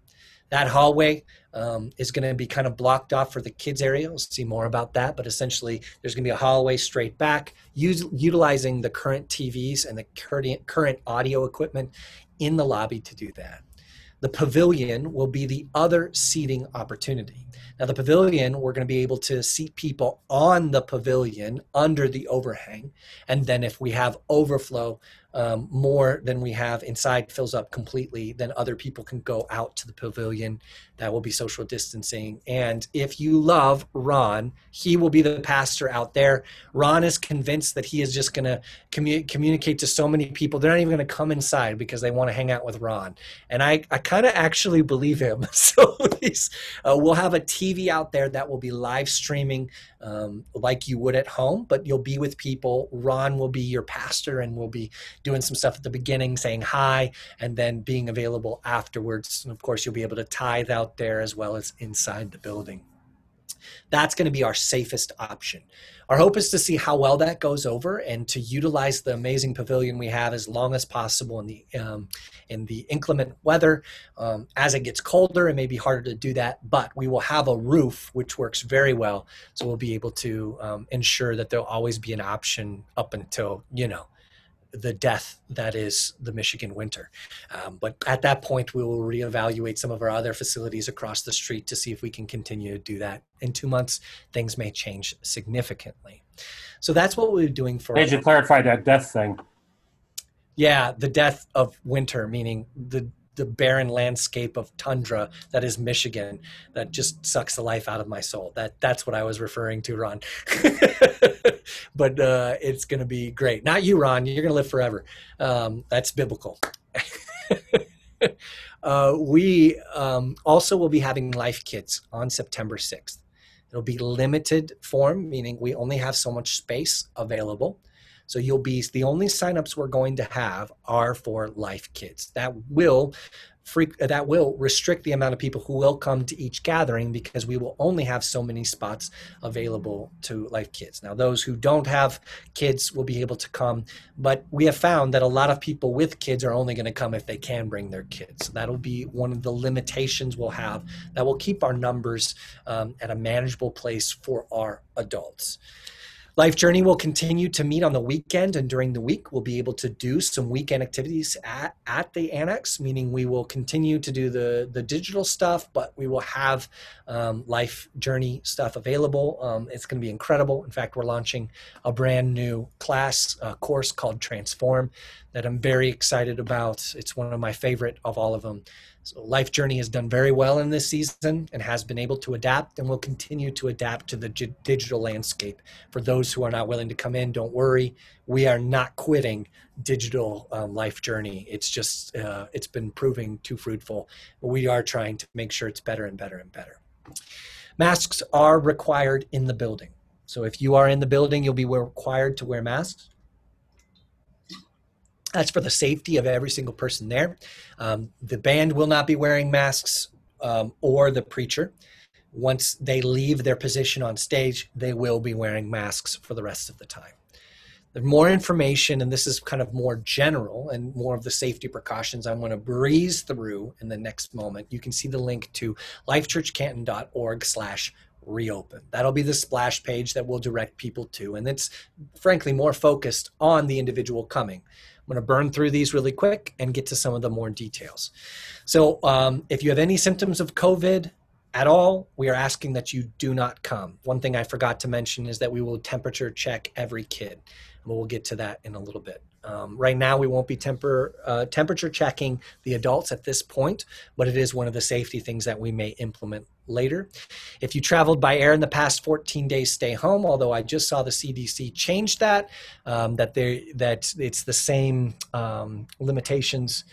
That hallway um, is going to be kind of blocked off for the kids area. We'll see more about that, but essentially there's going to be a hallway straight back, use, utilizing the current TVs and the current, current audio equipment in the lobby to do that. The pavilion will be the other seating opportunity. Now, the pavilion, we're going to be able to seat people on the pavilion under the overhang. And then if we have overflow, um, more than we have inside fills up completely, then other people can go out to the pavilion. That will be social distancing. And if you love Ron, he will be the pastor out there. Ron is convinced that he is just going to commu- communicate to so many people. They're not even going to come inside because they want to hang out with Ron. And I, I kind of actually believe him. so uh, we'll have a TV out there that will be live streaming um, like you would at home, but you'll be with people. Ron will be your pastor and we'll be doing some stuff at the beginning, saying hi, and then being available afterwards. And of course, you'll be able to tithe out there as well as inside the building. That's going to be our safest option. Our hope is to see how well that goes over and to utilize the amazing pavilion we have as long as possible in the um, in the inclement weather. Um, as it gets colder, it may be harder to do that, but we will have a roof which works very well, so we'll be able to um, ensure that there'll always be an option up until you know the death that is the Michigan winter. Um, but at that point, we will reevaluate some of our other facilities across the street to see if we can continue to do that. In two months, things may change significantly. So that's what we're doing for. Did you clarify that death thing? Yeah, the death of winter, meaning the the barren landscape of tundra that is Michigan that just sucks the life out of my soul. That that's what I was referring to, Ron. but uh, it's going to be great. Not you, Ron. You're going to live forever. Um, that's biblical. uh, we um, also will be having Life Kids on September 6th. It'll be limited form, meaning we only have so much space available. So you'll be the only signups we're going to have are for life kids. That will freak that will restrict the amount of people who will come to each gathering because we will only have so many spots available to life kids. Now those who don't have kids will be able to come but we have found that a lot of people with kids are only going to come if they can bring their kids. So that'll be one of the limitations we'll have that will keep our numbers um, at a manageable place for our adults Life Journey will continue to meet on the weekend and during the week. We'll be able to do some weekend activities at, at the annex, meaning we will continue to do the, the digital stuff, but we will have um, Life Journey stuff available. Um, it's going to be incredible. In fact, we're launching a brand new class uh, course called Transform that I'm very excited about. It's one of my favorite of all of them. So Life Journey has done very well in this season and has been able to adapt and will continue to adapt to the g- digital landscape. For those who are not willing to come in, don't worry. We are not quitting digital um, life journey. It's just uh, it's been proving too fruitful. We are trying to make sure it's better and better and better. Masks are required in the building. So if you are in the building, you'll be required to wear masks. That's for the safety of every single person there. Um, the band will not be wearing masks um, or the preacher. Once they leave their position on stage, they will be wearing masks for the rest of the time. There's more information, and this is kind of more general and more of the safety precautions I'm going to breeze through in the next moment. You can see the link to lifechurchcanton.org slash reopen. That'll be the splash page that will direct people to, and it's frankly more focused on the individual coming. I'm going to burn through these really quick and get to some of the more details. So, um, if you have any symptoms of COVID at all, we are asking that you do not come. One thing I forgot to mention is that we will temperature check every kid. And we'll get to that in a little bit. Um, right now, we won't be temper, uh, temperature checking the adults at this point, but it is one of the safety things that we may implement later. If you traveled by air in the past 14 days, stay home. Although I just saw the CDC change that, um, that they that it's the same um, limitations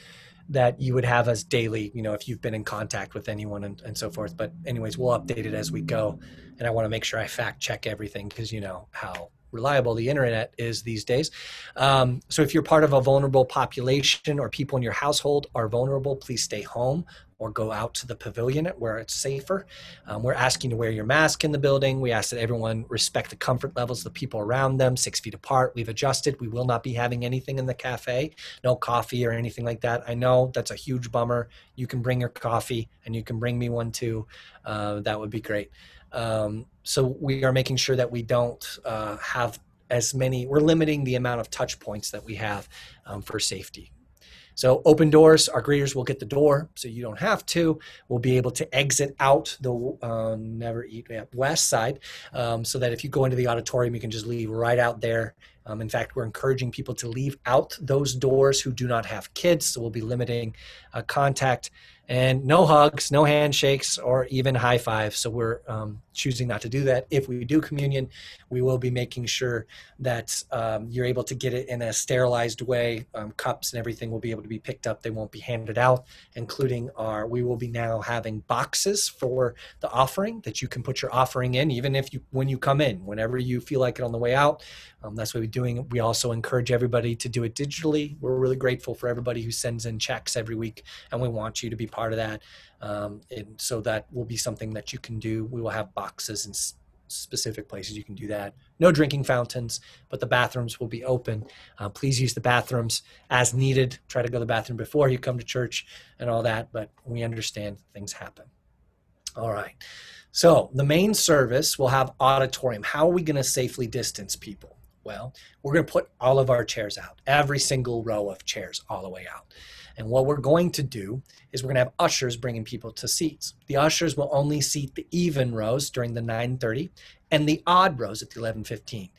that you would have as daily, you know, if you've been in contact with anyone and, and so forth. But anyways, we'll update it as we go. And I want to make sure I fact check everything because you know how reliable the internet is these days. Um, so if you're part of a vulnerable population or people in your household are vulnerable, please stay home or go out to the pavilion where it's safer. Um, we're asking to wear your mask in the building. We ask that everyone respect the comfort levels of the people around them, six feet apart. We've adjusted. We will not be having anything in the cafe, no coffee or anything like that. I know that's a huge bummer. You can bring your coffee and you can bring me one too. Uh, that would be great. Um, so we are making sure that we don't uh, have as many, we're limiting the amount of touch points that we have um, for safety. So open doors, our greeters will get the door, so you don't have to. We'll be able to exit out the uh, never eat west side, um, so that if you go into the auditorium, you can just leave right out there. Um, in fact, we're encouraging people to leave out those doors who do not have kids, so we'll be limiting uh, contact and no hugs, no handshakes, or even high fives. So we're um, choosing not to do that. If we do communion, we will be making sure that um, you're able to get it in a sterilized way. Um, cups and everything will be able to be picked up. They won't be handed out, including our. We will be now having boxes for the offering that you can put your offering in, even if you when you come in, whenever you feel like it on the way out. Um, that's what we're doing. We also encourage everybody to do it digitally. We're really grateful for everybody who sends in checks every week, and we want you to be part of that. Um, and so that will be something that you can do. We will have boxes and specific places you can do that. No drinking fountains, but the bathrooms will be open. Uh, please use the bathrooms as needed. Try to go to the bathroom before you come to church and all that, but we understand things happen. All right. So the main service will have auditorium. How are we going to safely distance people? Well, we're going to put all of our chairs out, every single row of chairs all the way out. And what we're going to do is we're going to have ushers bringing people to seats. The ushers will only seat the even rows during the 9:30 and the odd rows at the 11:15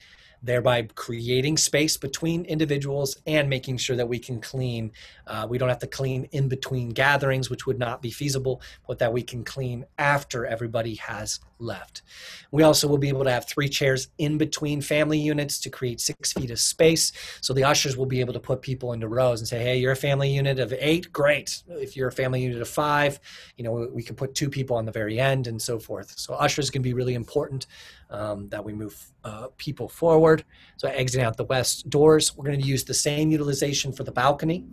thereby creating space between individuals and making sure that we can clean. Uh, we don't have to clean in between gatherings, which would not be feasible, but that we can clean after everybody has left. We also will be able to have three chairs in between family units to create six feet of space. So the ushers will be able to put people into rows and say, hey, you're a family unit of eight, great. If you're a family unit of five, you know, we can put two people on the very end and so forth. So ushers can be really important um, that we move uh, people forward. So exiting out the west doors, we're going to use the same utilization for the balcony.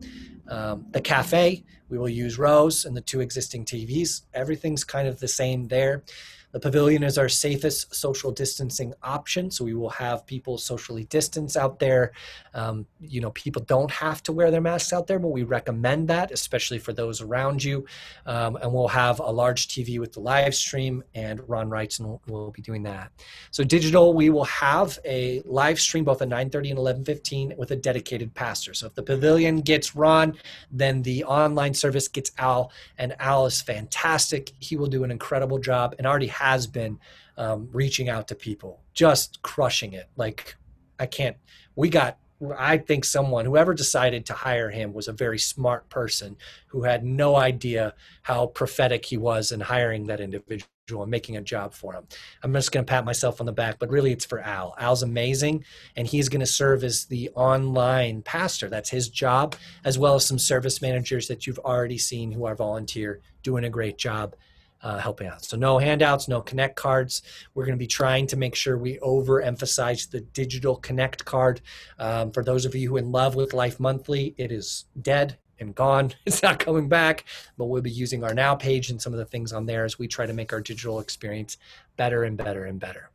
Um, the cafe We will use rows and the two existing TVs. Everything's kind of the same there. The pavilion is our safest social distancing option, so we will have people socially distance out there. Um, you know, people don't have to wear their masks out there, but we recommend that, especially for those around you. Um, and we'll have a large TV with the live stream, and Ron Wrights will, will be doing that. So digital, we will have a live stream both at 9:30 and 11:15 with a dedicated pastor. So if the pavilion gets Ron, then the online service gets Al, and Al is fantastic. He will do an incredible job, and already has been um, reaching out to people, just crushing it. Like I can't. We got. I think someone, whoever decided to hire him, was a very smart person who had no idea how prophetic he was in hiring that individual and making a job for him. I'm just going to pat myself on the back, but really it's for Al. Al's amazing, and he's going to serve as the online pastor. That's his job, as well as some service managers that you've already seen who are volunteer doing a great job uh, helping out. So no handouts, no connect cards. We're going to be trying to make sure we overemphasize the digital connect card. Um, for those of you who are in love with Life Monthly, it is dead and gone. It's not coming back, but we'll be using our now page and some of the things on there as we try to make our digital experience better and better and better.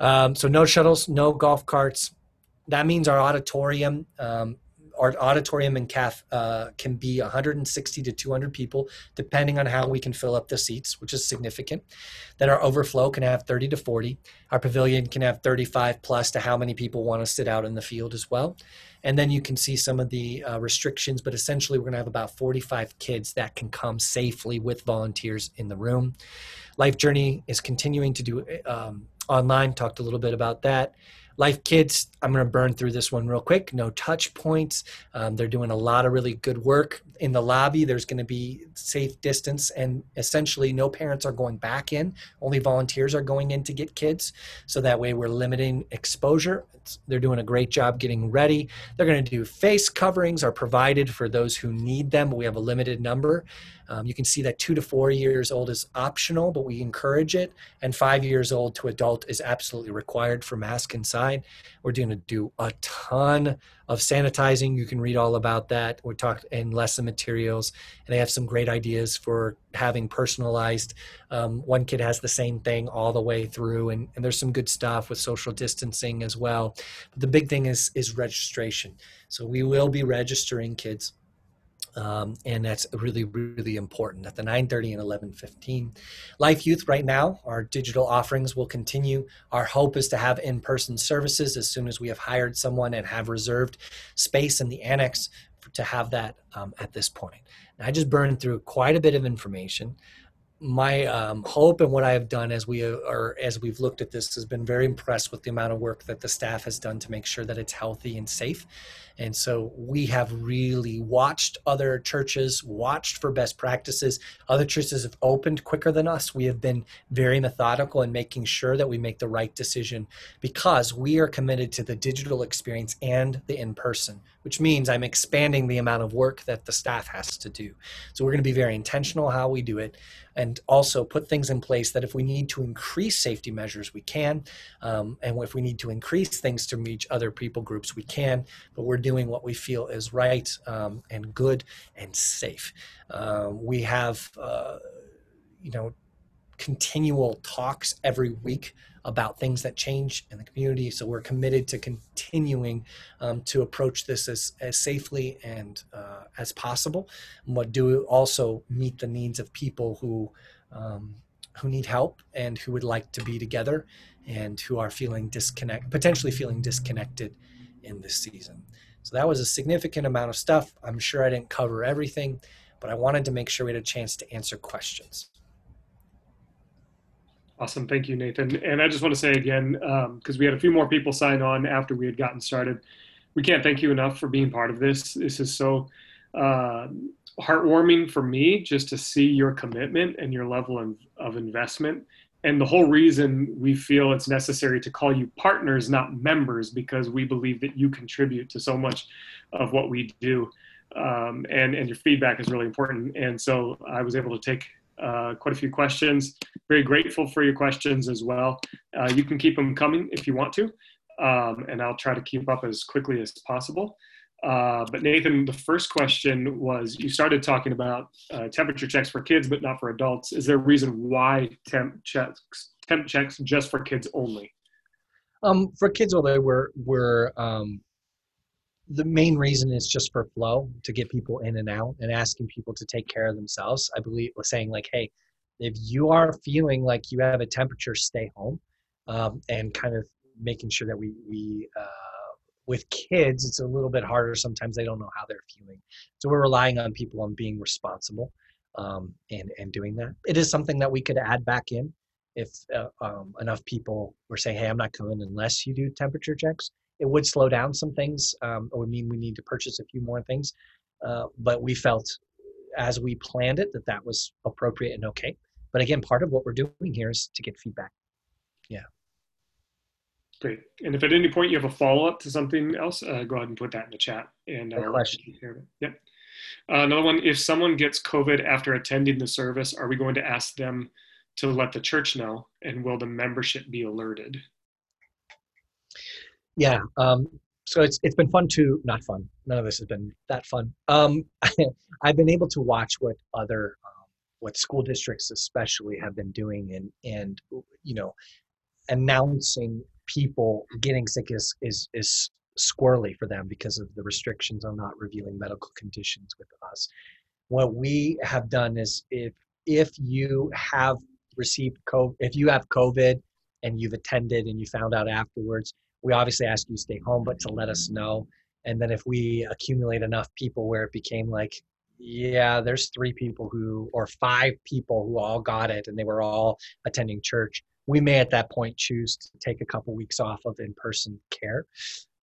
Um, so no shuttles, no golf carts. That means our auditorium um, our auditorium and caf uh, can be 160 to 200 people, depending on how we can fill up the seats, which is significant. Then our overflow can have 30 to 40. Our pavilion can have 35 plus to how many people want to sit out in the field as well. And then you can see some of the uh, restrictions, but essentially we're going to have about 45 kids that can come safely with volunteers in the room. Life Journey is continuing to do um, online, talked a little bit about that. Life Kids, I'm going to burn through this one real quick. No touch points. Um, they're doing a lot of really good work in the lobby. There's going to be safe distance, and essentially, no parents are going back in. Only volunteers are going in to get kids. So that way, we're limiting exposure. They're doing a great job getting ready. They're going to do face coverings, are provided for those who need them. We have a limited number. Um, you can see that two to four years old is optional, but we encourage it, and five years old to adult is absolutely required for mask inside. We're going to do a ton of sanitizing. You can read all about that. We talked in lesson materials, and they have some great ideas for having personalized. Um, one kid has the same thing all the way through, and, and there's some good stuff with social distancing as well. But the big thing is is registration. So we will be registering kids um, and that's really really important at the 9.30 and 11.15 life youth right now our digital offerings will continue. Our hope is to have in-person services as soon as we have hired someone and have reserved space in the annex to have that um, at this point. I just burned through quite a bit of information my um, hope and what I have done as we are as we've looked at this has been very impressed with the amount of work that the staff has done to make sure that it's healthy and safe. And so we have really watched other churches, watched for best practices. Other churches have opened quicker than us. We have been very methodical in making sure that we make the right decision because we are committed to the digital experience and the in person, which means I'm expanding the amount of work that the staff has to do. So we're going to be very intentional how we do it and also put things in place that if we need to increase safety measures, we can. Um, and if we need to increase things to reach other people groups, we can. But we're doing what we feel is right um, and good and safe. Uh, we have, uh, you know, continual talks every week about things that change in the community. So we're committed to continuing um, to approach this as, as safely and uh, as possible, but do also meet the needs of people who um, who need help and who would like to be together and who are feeling disconnect, potentially feeling disconnected in this season. So that was a significant amount of stuff. I'm sure I didn't cover everything, but I wanted to make sure we had a chance to answer questions. Awesome. Thank you, Nathan. And I just want to say again, because um, we had a few more people sign on after we had gotten started, we can't thank you enough for being part of this. This is so uh, heartwarming for me just to see your commitment and your level of, of investment. And the whole reason we feel it's necessary to call you partners, not members, because we believe that you contribute to so much of what we do. Um, and, and your feedback is really important. And so I was able to take uh, quite a few questions. Very grateful for your questions as well. Uh, you can keep them coming if you want to, um, and I'll try to keep up as quickly as possible. Uh, but Nathan, the first question was you started talking about uh, temperature checks for kids, but not for adults. Is there a reason why temp checks, temp checks just for kids only? Um, for kids, although we're we're um, the main reason is just for flow to get people in and out and asking people to take care of themselves. I believe saying like, hey, if you are feeling like you have a temperature, stay home, um, and kind of making sure that we we uh, with kids it's a little bit harder. Sometimes they don't know how they're feeling. So we're relying on people on being responsible um, and and doing that. It is something that we could add back in if uh, um, enough people were saying hey i'm not coming unless you do temperature checks it would slow down some things um, it would mean we need to purchase a few more things uh, but we felt as we planned it that that was appropriate and okay but again part of what we're doing here is to get feedback yeah Great. And if at any point you have a follow up to something else, uh, go ahead and put that in the chat. And uh, question. Yep. Uh, another one: If someone gets COVID after attending the service, are we going to ask them to let the church know, and will the membership be alerted? Yeah. Um, so it's it's been fun to not fun. None of this has been that fun. Um, I've been able to watch what other um, what school districts especially have been doing, and and you know announcing people getting sick is is is squirrely for them because of the restrictions on not revealing medical conditions with us. What we have done is if if you have received COVID, if you have COVID and you've attended and you found out afterwards, we obviously ask you to stay home, but to let us know. And then if we accumulate enough people where it became like, yeah, there's three people who, or five people who all got it and they were all attending church, we may at that point choose to take a couple weeks off of in-person care.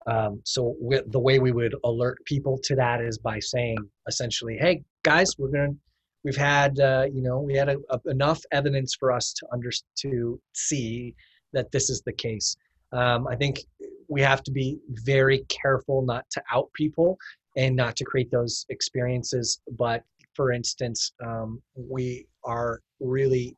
Um, so we, the way we would alert people to that is by saying essentially, "Hey guys, we're gonna we've had uh, you know we had a, a, enough evidence for us to under to see that this is the case." Um, I think we have to be very careful not to out people and not to create those experiences. But for instance, um, we are really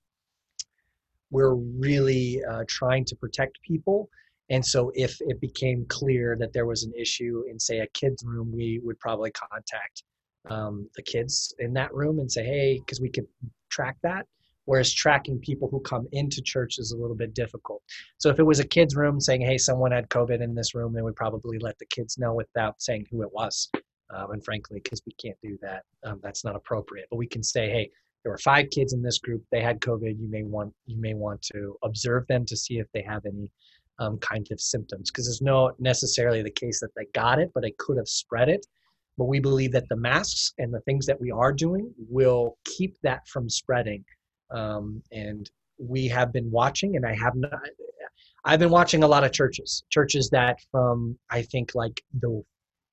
we're really uh, trying to protect people. And so, if it became clear that there was an issue in, say, a kid's room, we would probably contact um, the kids in that room and say, hey, because we could track that. Whereas tracking people who come into church is a little bit difficult. So, if it was a kid's room saying, hey, someone had COVID in this room, then we'd probably let the kids know without saying who it was. Um, and frankly, because we can't do that, um, that's not appropriate. But we can say, hey, there were five kids in this group they had covid you may want you may want to observe them to see if they have any um, kind of symptoms because it's not necessarily the case that they got it but they could have spread it but we believe that the masks and the things that we are doing will keep that from spreading um, and we have been watching and i have not i've been watching a lot of churches churches that from i think like the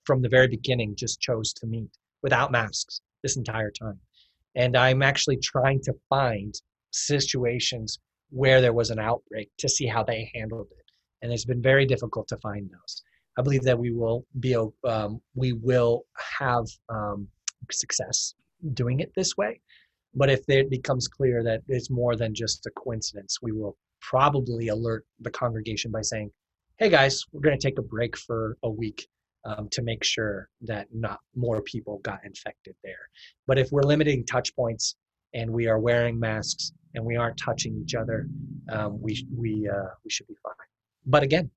from the very beginning just chose to meet without masks this entire time and I'm actually trying to find situations where there was an outbreak to see how they handled it. And it's been very difficult to find those. I believe that we will be um, we will have um, success doing it this way. But if it becomes clear that it's more than just a coincidence, we will probably alert the congregation by saying, "Hey guys, we're going to take a break for a week um, to make sure that not more people got infected there. But if we're limiting touch points and we are wearing masks and we aren't touching each other, um, we we uh, we should be fine. But again,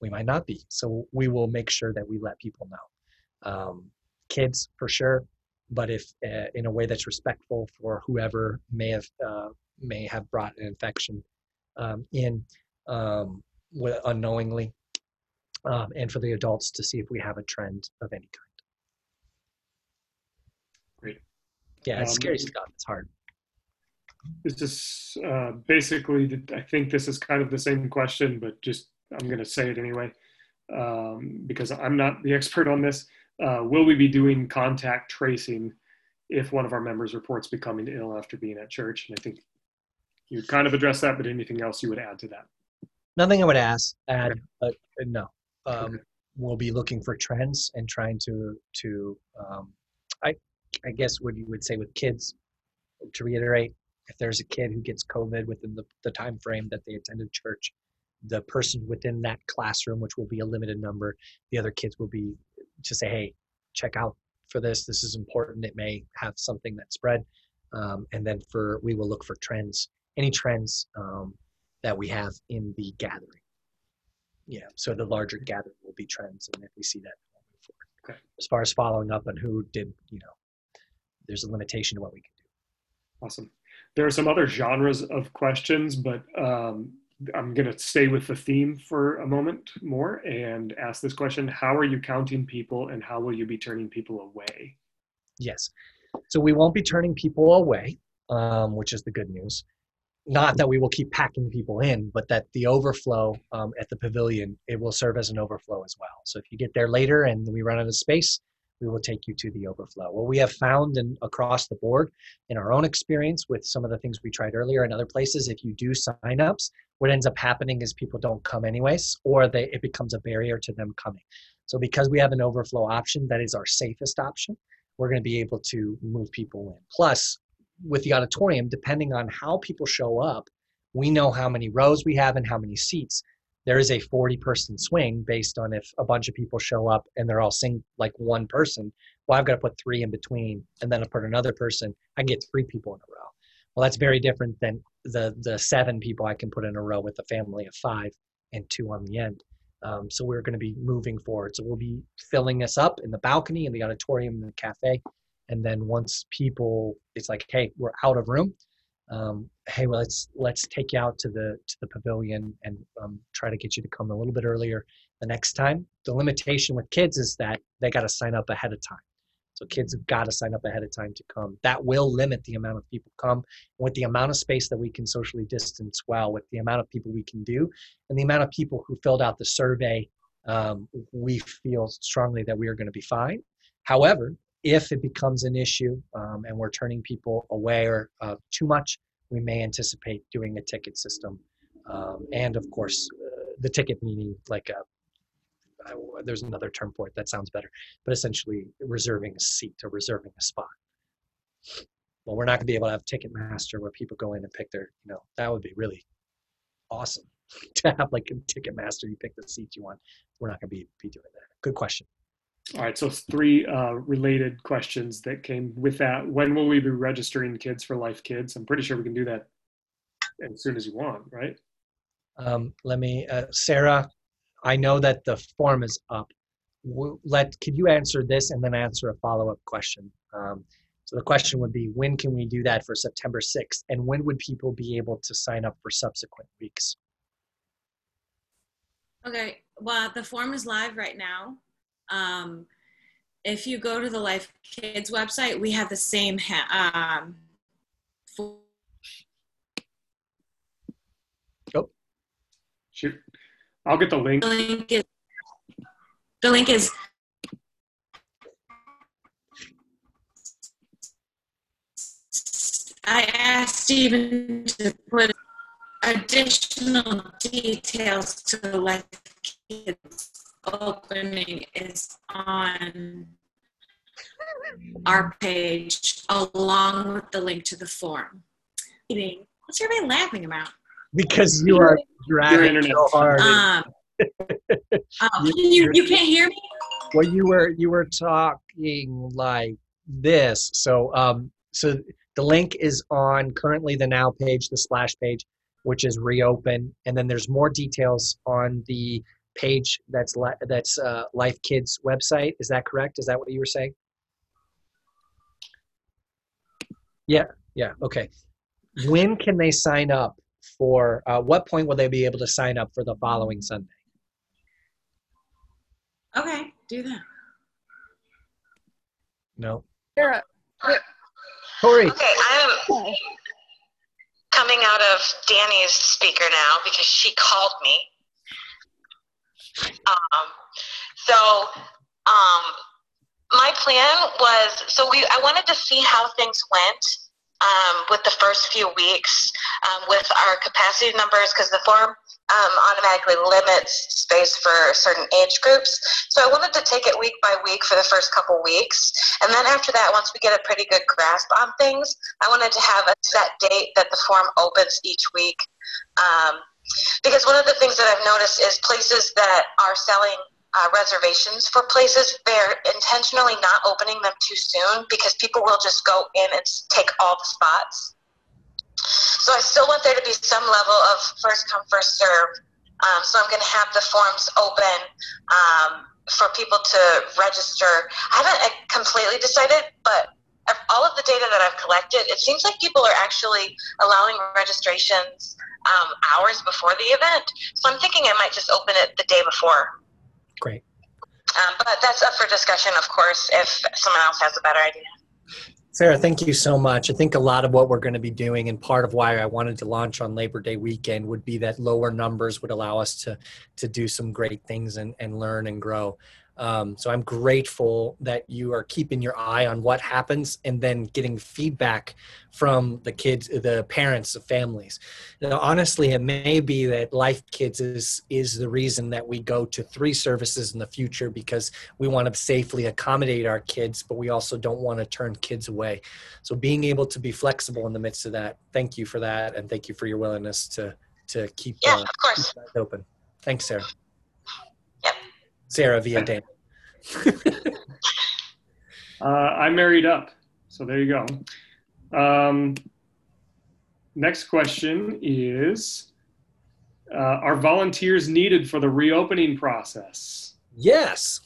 we might not be. So we will make sure that we let people know. Um, kids for sure, but if uh, in a way that's respectful for whoever may have uh, may have brought an infection um, in um, unknowingly um, and for the adults to see if we have a trend of any kind. Great. Yeah, it's um, scary stuff. It's hard. This is uh, basically, I think this is kind of the same question, but just I'm going to say it anyway um, because I'm not the expert on this. Uh, will we be doing contact tracing if one of our members reports becoming ill after being at church? And I think you kind of addressed that, but anything else you would add to that? Nothing I would ask, add, okay. but no um, okay. we'll be looking for trends and trying to to um, I I guess what you would say with kids to reiterate if there's a kid who gets COVID within the, the time frame that they attended church, the person within that classroom, which will be a limited number, the other kids will be to say, hey, check out for this. This is important. It may have something that spread. Um, and then for we will look for trends, any trends um, that we have in the gathering. Yeah, so the larger gathering will be trends, and if we see that, we'll move forward. Okay. As far as following up on who did, you know, there's a limitation to what we can do. Awesome. There are some other genres of questions, but um, I'm going to stay with the theme for a moment more and ask this question How are you counting people and how will you be turning people away? Yes. So we won't be turning people away, um, which is the good news. Not that we will keep packing people in, but that the overflow um, at the pavilion it will serve as an overflow as well. So if you get there later and we run out of space, we will take you to the overflow. What we have found and across the board in our own experience with some of the things we tried earlier in other places, if you do signups, what ends up happening is people don't come anyways, or they, it becomes a barrier to them coming. So because we have an overflow option, that is our safest option, we're going to be able to move people in. Plus, with the auditorium, depending on how people show up, we know how many rows we have and how many seats there is a 40 person swing based on if a bunch of people show up and they're all sing like one person well i've got to put three in between and then i put another person i get three people in a row. Well that's very different than the the seven people i can put in a row with a family of five and two on the end. Um, so we're going to be moving forward. So we'll be filling us up in the balcony in the auditorium in the cafe and then once people it's like hey we're out of room um, hey, well, let's let's take you out to the to the pavilion and um, try to get you to come a little bit earlier the next time. The limitation with kids is that they got to sign up ahead of time. So kids have got to sign up ahead of time to come. That will limit the amount of people come. with the amount of space that we can socially distance well, with the amount of people we can do, and the amount of people who filled out the survey, um, we feel strongly that we are going to be fine. However, if it becomes an issue um, and we're turning people away or uh, too much, we may anticipate doing a ticket system. Um, and of course, uh, the ticket meaning like a, uh, there's another term for it that sounds better, but essentially reserving a seat or reserving a spot. Well, we're not going to be able to have Ticketmaster where people go in and pick their, you know, that would be really awesome to have like a Ticketmaster, you pick the seat you want. We're not going to be, be doing that. Good question. All right, so three uh, related questions that came with that. When will we be registering kids for Life Kids? I'm pretty sure we can do that as soon as you want, right? Um, let me, uh, Sarah. I know that the form is up. Let could you answer this and then answer a follow up question? Um, so the question would be, when can we do that for September 6th, and when would people be able to sign up for subsequent weeks? Okay, well, the form is live right now. Um, if you go to the Life Kids website, we have the same ha- um, oh, shoot! I'll get the link. The link is. The link is. I asked Stephen to put additional details to the Life Kids opening is on our page along with the link to the form. What's everybody laughing about? Because you are driving so hard. Um, oh, you, you can't hear me? Well, you were you were talking like this. So um so the link is on currently the now page, the splash page, which is reopen, and then there's more details on the page that's li- that's uh, Life Kids website. Is that correct? Is that what you were saying? Yeah. Yeah. Okay. When can they sign up for? Uh, what point will they be able to sign up for the following Sunday? Okay, do that. No. Sarah. Tori. Okay, I'm coming out of Danny's speaker now because she called me um, so um, my plan was so we I wanted to see how things went um, with the first few weeks um, with our capacity numbers because the form um, automatically limits space for certain age groups. So I wanted to take it week by week for the first couple weeks. And then after that, once we get a pretty good grasp on things, I wanted to have a set date that the form opens each week. Um, because one of the things that I've noticed is places that are selling uh, reservations for places. They're intentionally not opening them too soon because people will just go in and take all the spots. So I still want there to be some level of first come, first serve. Um, so I'm going to have the forms open um, for people to register. I haven't completely decided, but all of the data that I've collected, it seems like people are actually allowing registrations um, hours before the event. So I'm thinking I might just open it the day before. Great. Um, but that's up for discussion, of course, if someone else has a better idea. Sarah, thank you so much. I think a lot of what we're going to be doing, and part of why I wanted to launch on Labor Day weekend, would be that lower numbers would allow us to to do some great things and, and learn and grow. Um, so I'm grateful that you are keeping your eye on what happens and then getting feedback from the kids, the parents, the families. Now, honestly, it may be that Life Kids is is the reason that we go to three services in the future because we want to safely accommodate our kids, but we also don't want to turn kids away. So being able to be flexible in the midst of that, thank you for that, and thank you for your willingness to to keep, yeah, uh, of course. keep that open. Thanks, Sarah. Sarah via Dana. Uh, I married up. So there you go. Um, next question is uh, Are volunteers needed for the reopening process? Yes.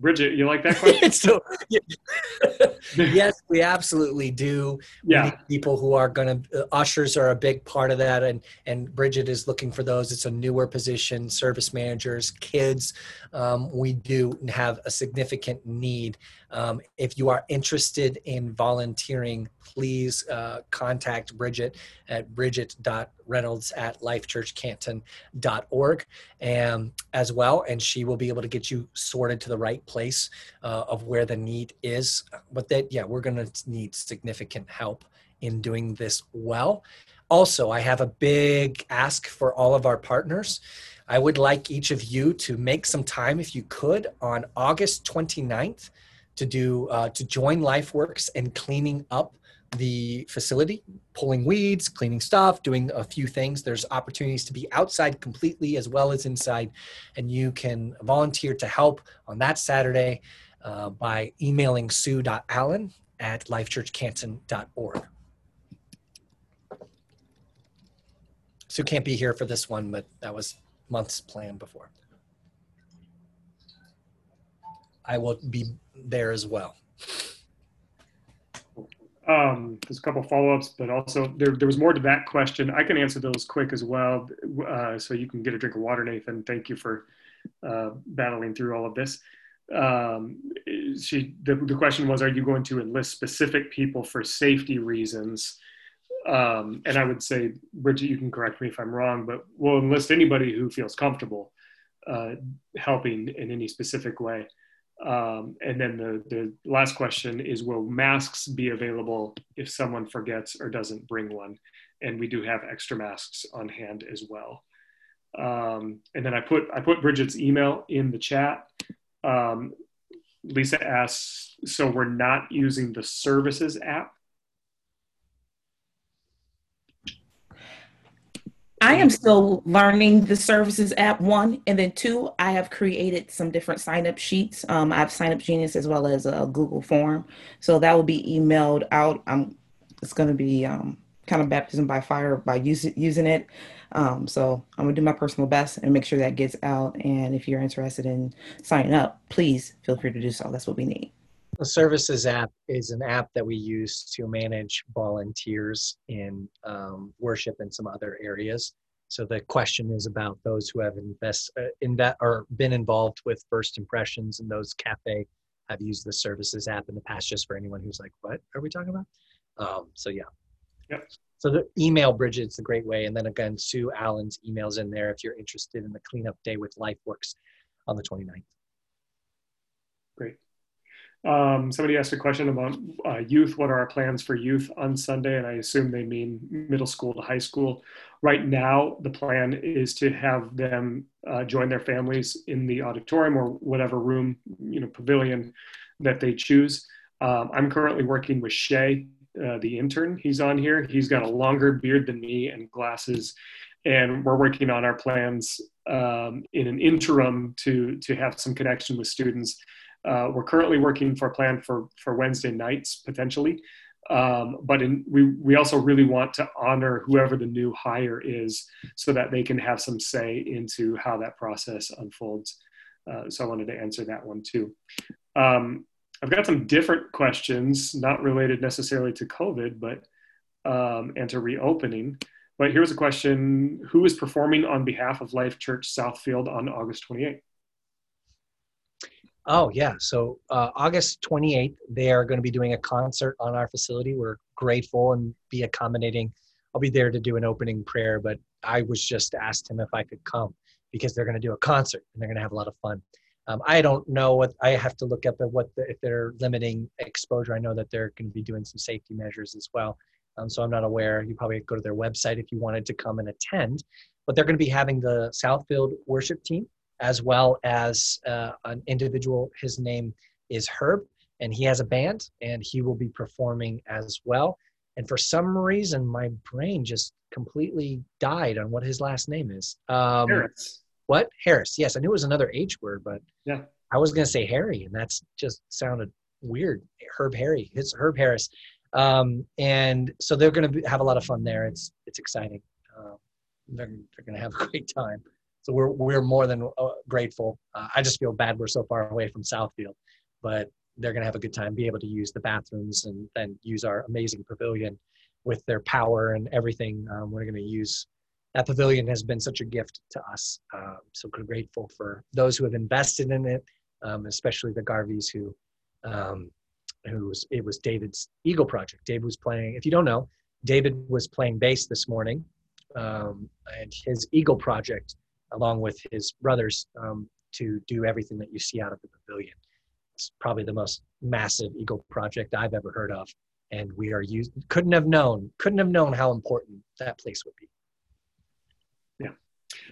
Bridget, you like that question? so, yes, we absolutely do. We Yeah. need people who are going to, uh, ushers are a big part of that. And, and Bridget is looking for those. It's a newer position, service managers, kids. Um, we do have a significant need. Um, if you are interested in volunteering, please uh, contact Bridget at bridget.reynolds at lifechurchcanton.org and as well. And she will be able to get you sorted to the right place uh, of where the need is. But that, yeah, we're going to need significant help in doing this well. Also, I have a big ask for all of our partners. I would like each of you to make some time, if you could, on August 29th to do uh, to join LifeWorks and cleaning up the facility, pulling weeds, cleaning stuff, doing a few things. There's opportunities to be outside completely as well as inside, and you can volunteer to help on that Saturday uh, by emailing sue.allen at lifechurchcanton.org. Sue can't be here for this one, but that was months planned before. I will be there as well. Um, there's a couple follow-ups, but also there, there was more to that question. I can answer those quick as well, uh, so you can get a drink of water, Nathan. Thank you for uh, battling through all of this. Um, she, the, the question was, are you going to enlist specific people for safety reasons? Um, and I would say, Bridget, you can correct me if I'm wrong, but we'll enlist anybody who feels comfortable uh, helping in any specific way. Um, and then the, the last question is Will masks be available if someone forgets or doesn't bring one? And we do have extra masks on hand as well. Um, and then I put, I put Bridget's email in the chat. Um, Lisa asks So we're not using the services app? I am still learning the services app, one. And then two, I have created some different sign up sheets. Um, I have Sign Up Genius as well as a Google form. So that will be emailed out. Um, it's going to be um, kind of baptism by fire by use, using it. Um, so I'm going to do my personal best and make sure that gets out. And if you're interested in signing up, please feel free to do so. That's what we need. The services app is an app that we use to manage volunteers in um, worship and some other areas. So the question is about those who have invest, uh, inve- or been involved with First Impressions and those cafe have used the services app in the past. Just for anyone who's like, "What are we talking about?" Um, so yeah. Yep. So the email Bridget's a great way, and then again, Sue Allen's emails in there if you're interested in the cleanup day with LifeWorks on the 29th. Great. Um, somebody asked a question about uh, youth. What are our plans for youth on Sunday? And I assume they mean middle school to high school. Right now, the plan is to have them uh, join their families in the auditorium or whatever room, you know, pavilion that they choose. Um, I'm currently working with Shay, uh, the intern. He's on here. He's got a longer beard than me and glasses, and we're working on our plans um, in an interim to to have some connection with students. Uh, we're currently working for a plan for for Wednesday nights potentially, um, but in, we we also really want to honor whoever the new hire is, so that they can have some say into how that process unfolds. Uh, so I wanted to answer that one too. Um, I've got some different questions, not related necessarily to COVID, but um, and to reopening. But here's a question Who is performing on behalf of Life Church Southfield on August 28th? Oh, yeah. So uh, August 28th, they are going to be doing a concert on our facility. We're grateful and be accommodating. I'll be there to do an opening prayer, but I was just asked him if I could come because they're going to do a concert and they're going to have a lot of fun. Um, I don't know what I have to look up at what the, if they're limiting exposure. I know that they're going to be doing some safety measures as well. Um, so I'm not aware. You probably go to their website if you wanted to come and attend. But they're going to be having the Southfield worship team as well as uh, an individual. His name is Herb, and he has a band, and he will be performing as well. And for some reason, my brain just completely died on what his last name is. Um, Harris. What Harris? Yes, I knew it was another H word, but Yeah. I was going to say Harry, and that's just sounded weird. Herb Harry. It's Herb Harris um, and so they're going to have a lot of fun there. It's it's exciting. Uh, they're they're going to have a great time. So we're we're more than uh, grateful. Uh, I just feel bad we're so far away from Southfield, but they're going to have a good time. Be able to use the bathrooms and then use our amazing pavilion with their power and everything. Um, we're going to use that pavilion has been such a gift to us. Um, so grateful for those who have invested in it, um, especially the Garveys who um, who was it was David's Eagle project. David was playing. If you don't know, David was playing bass this morning, um, and his Eagle project, along with his brothers, um, to do everything that you see out of the pavilion. It's probably the most massive Eagle project I've ever heard of, and we are used. Couldn't have known. Couldn't have known how important that place would be. Yeah.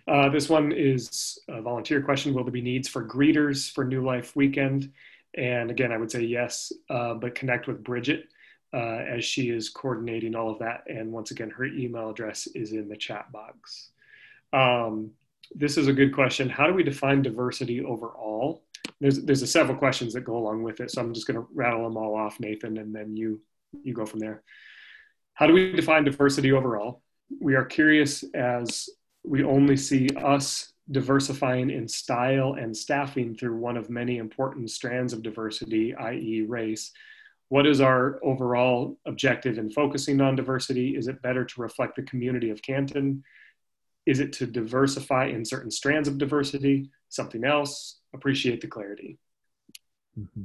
Uh, this one is a volunteer question. Will there be needs for greeters for New Life Weekend? And again, I would say yes, uh, but connect with Bridget uh, as she is coordinating all of that. And once again, her email address is in the chat box. Um, this is a good question. How do we define diversity overall? There's there's several questions that go along with it, so I'm just going to rattle them all off, Nathan, and then you you go from there. How do we define diversity overall? We are curious as we only see us diversifying in style and staffing through one of many important strands of diversity, i.e., race. What is our overall objective in focusing on diversity? Is it better to reflect the community of Canton? Is it to diversify in certain strands of diversity? Something else? Appreciate the clarity. Mm-hmm.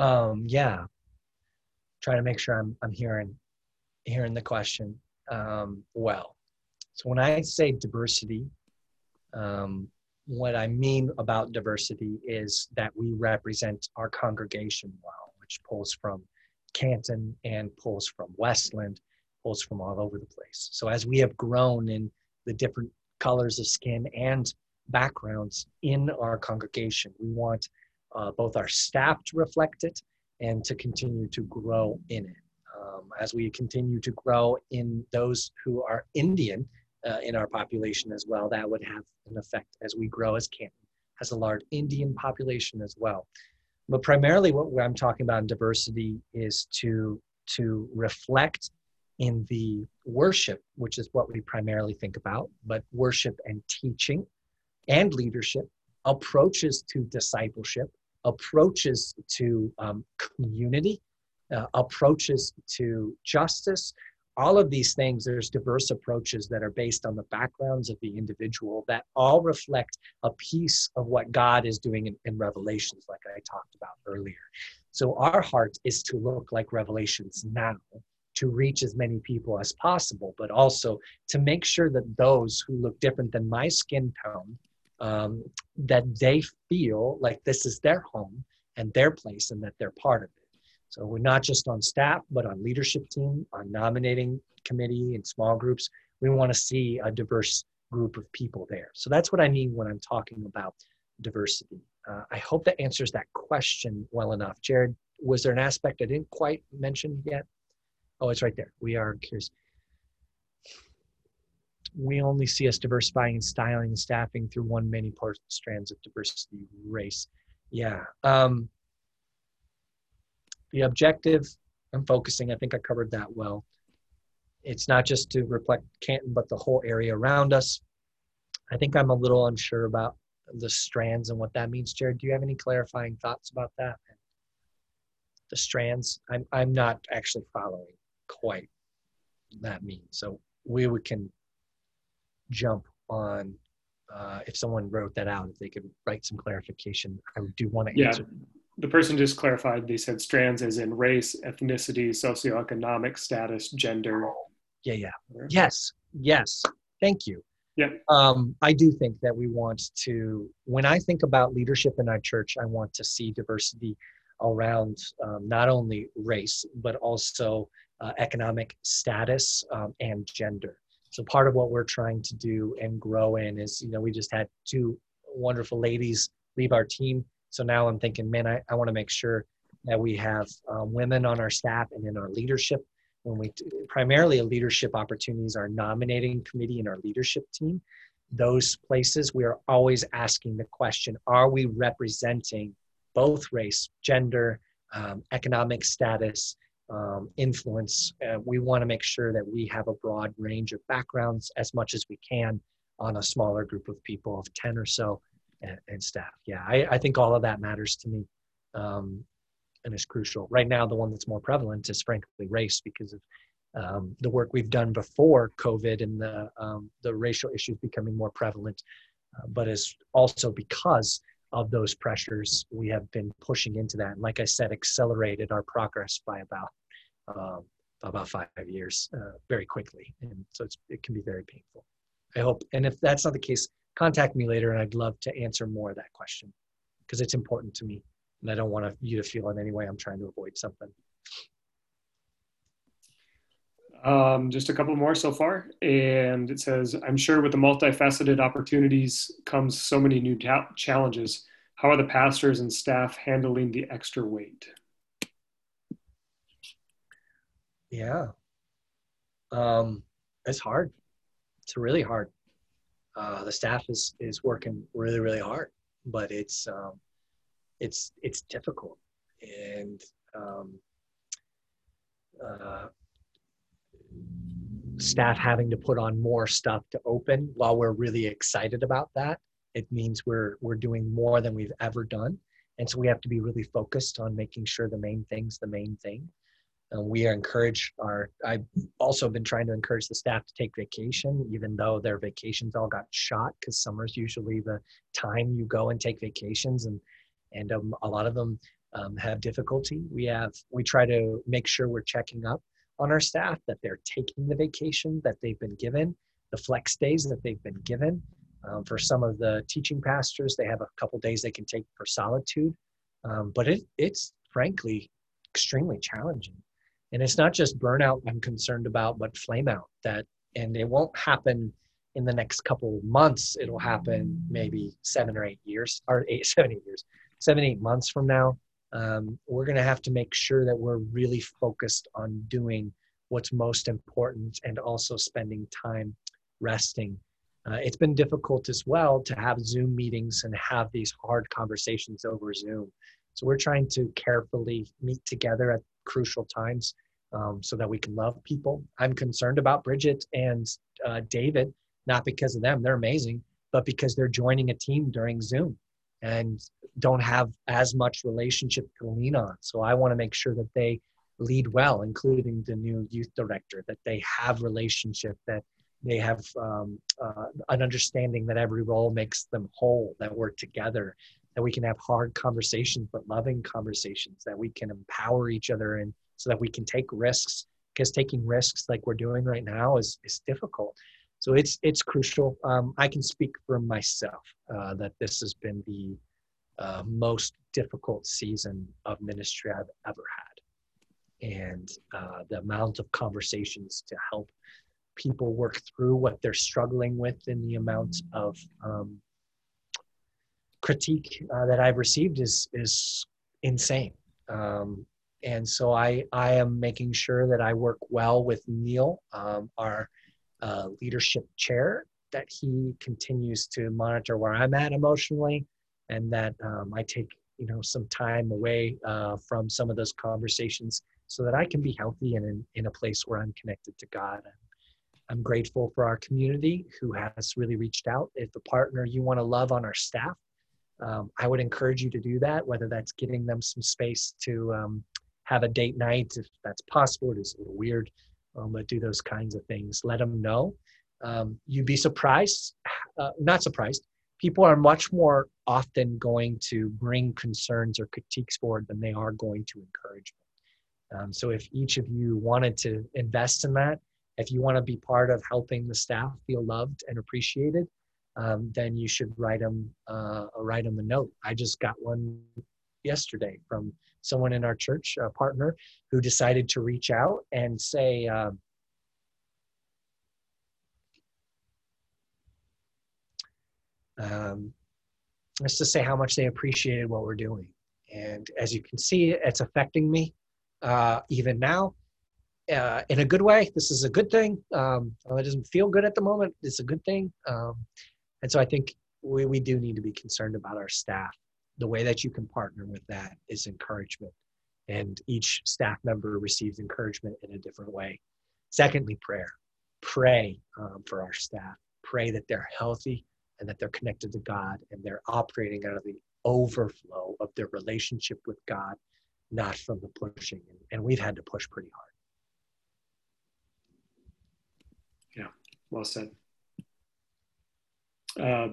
Um, yeah, trying to make sure I'm I'm hearing hearing the question um, well. So when I say diversity, um, what I mean about diversity is that we represent our congregation well, which pulls from Canton and pulls from Westland, from all over the place. So as we have grown in the different colors of skin and backgrounds in our congregation, we want uh, both our staff to reflect it and to continue to grow in it. Um, as we continue to grow in those who are Indian, uh, in our population as well. That would have an effect as we grow as Canton has a large Indian population as well. But primarily, what I'm talking about in diversity is to to reflect in the worship, which is what we primarily think about, but worship and teaching and leadership, approaches to discipleship, approaches to um, community, uh, approaches to justice, all of these things, there's diverse approaches that are based on the backgrounds of the individual that all reflect a piece of what God is doing in, in, Revelations, like I talked about earlier. So our heart is to look like Revelations now, to reach as many people as possible, but also to make sure that those who look different than my skin tone, um, that they feel like this is their home and their place and that they're part of it. So we're not just on staff, but on leadership team, on nominating committee and small groups. We want to see a diverse group of people there. So that's what I mean when I'm talking about diversity. Uh, I hope that answers that question well enough. Jared, was there an aspect I didn't quite mention yet? Oh, it's right there. We are curious. we only see us diversifying and styling and staffing through one many part strands of diversity race. Yeah. Um, the objective I'm focusing, I think I covered that well. It's not just to reflect Canton, but the whole area around us. I think I'm a little unsure about the strands and what that means. Jared, do you have any clarifying thoughts about that? The strands, I'm, I'm not actually following quite that means. So we would can jump on uh, if someone wrote that out, if they could write some clarification. I do want to yeah. answer. The person just clarified. They said strands as in race, ethnicity, socioeconomic status, gender. Yeah, yeah. Yes, yes. Thank you. Yeah. Um, I do think that we want to, when I think about leadership in our church, I want to see diversity around um, not only race, but also uh, economic status um, and gender. So part of what we're trying to do and grow in is, you know, we just had two wonderful ladies leave our team. So now I'm thinking, man, I, I want to make sure that we have um, women on our staff and in our leadership. When we primarily a leadership opportunities, our nominating committee and our leadership team, those places we are always asking the question: Are we representing both race, gender, um, economic status, um, influence. Uh, we want to make sure that we have a broad range of backgrounds as much as we can on a smaller group of people of 10 or so and, and staff. Yeah, I, I, think all of that matters to me um, and is crucial. Right now, the one that's more prevalent is frankly race because of um, the work we've done before COVID and the, um, the racial issues becoming more prevalent, uh, but is also because of those pressures, we have been pushing into that. And like I said, accelerated our progress by about um, about five years uh, very quickly. And so it can be very painful. I hope, and if that's not the case, contact me later and I'd love to answer more of that question because it's important to me. And I don't want you to feel in any way I'm trying to avoid something. Um, just a couple more so far. And it says, I'm sure with the multifaceted opportunities comes so many new ta- challenges. How are the pastors and staff handling the extra weight? Yeah. Um, it's hard. It's really hard. Uh, the staff is, is working really, really hard, but it's, um, it's, it's difficult. And, um, uh, staff having to put on more stuff to open while we're really excited about that it means we're we're doing more than we've ever done. And so we have to be really focused on making sure the main thing's the main thing. And we encourage our i've also been trying to encourage the staff to take vacation even though their vacations all got shot because summer's usually the time you go and take vacations and and um, a lot of them um, have difficulty. We have we try to make sure we're checking up on our staff that they're taking the vacation that they've been given, the flex days that they've been given. Um, for some of the teaching pastors, they have a couple days they can take for solitude. Um, but it, it's frankly extremely challenging. And it's not just burnout I'm concerned about, but flame out that, and it won't happen in the next couple months. It'll happen maybe seven or eight years, or eight, seven, eight years, seven, eight months from now um, we're going to have to make sure that we're really focused on doing what's most important and also spending time resting. Uh, it's been difficult as well to have Zoom meetings and have these hard conversations over Zoom. So we're trying to carefully meet together at crucial times um, so that we can love people. I'm concerned about Bridget and uh, David, not because of them, they're amazing, but because they're joining a team during Zoom and don't have as much relationship to lean on. So I want to make sure that they lead well, including the new youth director, that they have relationship, that they have um, uh, an understanding that every role makes them whole, that we're together, that we can have hard conversations, but loving conversations, that we can empower each other and so that we can take risks because taking risks like we're doing right now is, is difficult. So it's it's crucial. Um, I can speak for myself uh, that this has been the uh, most difficult season of ministry I've ever had, and uh, the amount of conversations to help people work through what they're struggling with, and the amount of um, critique uh, that I've received is is insane. Um, and so I I am making sure that I work well with Neil, um, our uh, leadership chair that he continues to monitor where I'm at emotionally, and that um, I take you know some time away uh, from some of those conversations so that I can be healthy and in, in a place where I'm connected to God. I'm grateful for our community who has really reached out. If the partner you want to love on our staff, um, I would encourage you to do that, whether that's getting them some space to um, have a date night, if that's possible. It is a little weird, um, but do those kinds of things. Let them know. Um, you'd be surprised, uh, not surprised. People are much more often going to bring concerns or critiques forward than they are going to encouragement. Um, so if each of you wanted to invest in that, if you want to be part of helping the staff feel loved and appreciated, um, then you should write them uh, write them a note. I just got one yesterday from someone in our church, a partner, who decided to reach out and say. Um, um, just to say how much they appreciated what we're doing. And as you can see, it's affecting me uh, even now uh, in a good way. This is a good thing. Um, it doesn't feel good at the moment. It's a good thing. Um, and so I think we, we do need to be concerned about our staff. The way that you can partner with that is encouragement. And each staff member receives encouragement in a different way. Secondly, prayer. Pray um, for our staff. Pray that they're healthy and that they're connected to God and they're operating out of the overflow of their relationship with God, not from the pushing. And we've had to push pretty hard. Yeah, well said. Uh,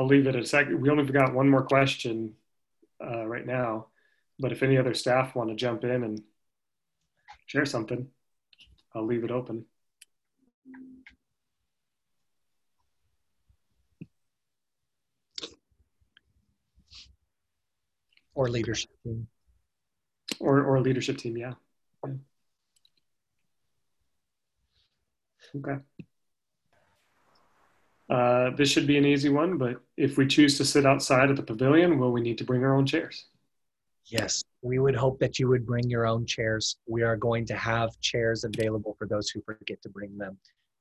I'll leave it a second. We only got one more question uh, right now, but if any other staff want to jump in and share something, I'll leave it open. Or leadership team. Or, or leadership team, yeah. yeah. Okay. Uh, this should be an easy one, but if we choose to sit outside at the pavilion, will we need to bring our own chairs? Yes, we would hope that you would bring your own chairs. We are going to have chairs available for those who forget to bring them.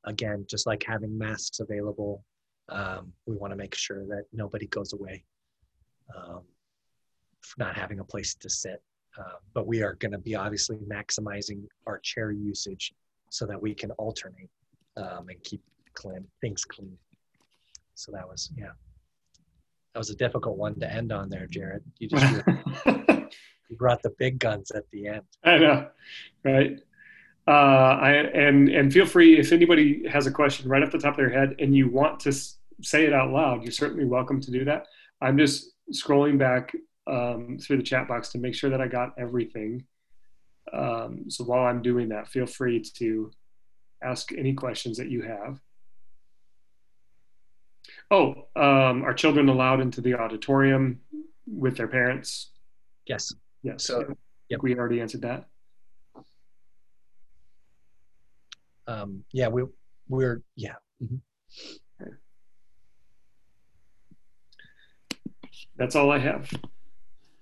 Again, just like having masks available, um, we want to make sure that nobody goes away um, not having a place to sit. Uh, but we are going to be obviously maximizing our chair usage so that we can alternate um, and keep clean, things clean. So that was, yeah, that was a difficult one to end on there, Jared. You just you brought the big guns at the end. I know, right? Uh, I, and and feel free if anybody has a question right off the top of their head and you want to say it out loud, you're certainly welcome to do that. I'm just scrolling back um, through the chat box to make sure that I got everything. Um, so while I'm doing that, feel free to ask any questions that you have. Oh, um, are children allowed into the auditorium with their parents? Yes. Yes. So yep. we already answered that. Um, yeah, we we're yeah. Mm-hmm. That's all I have.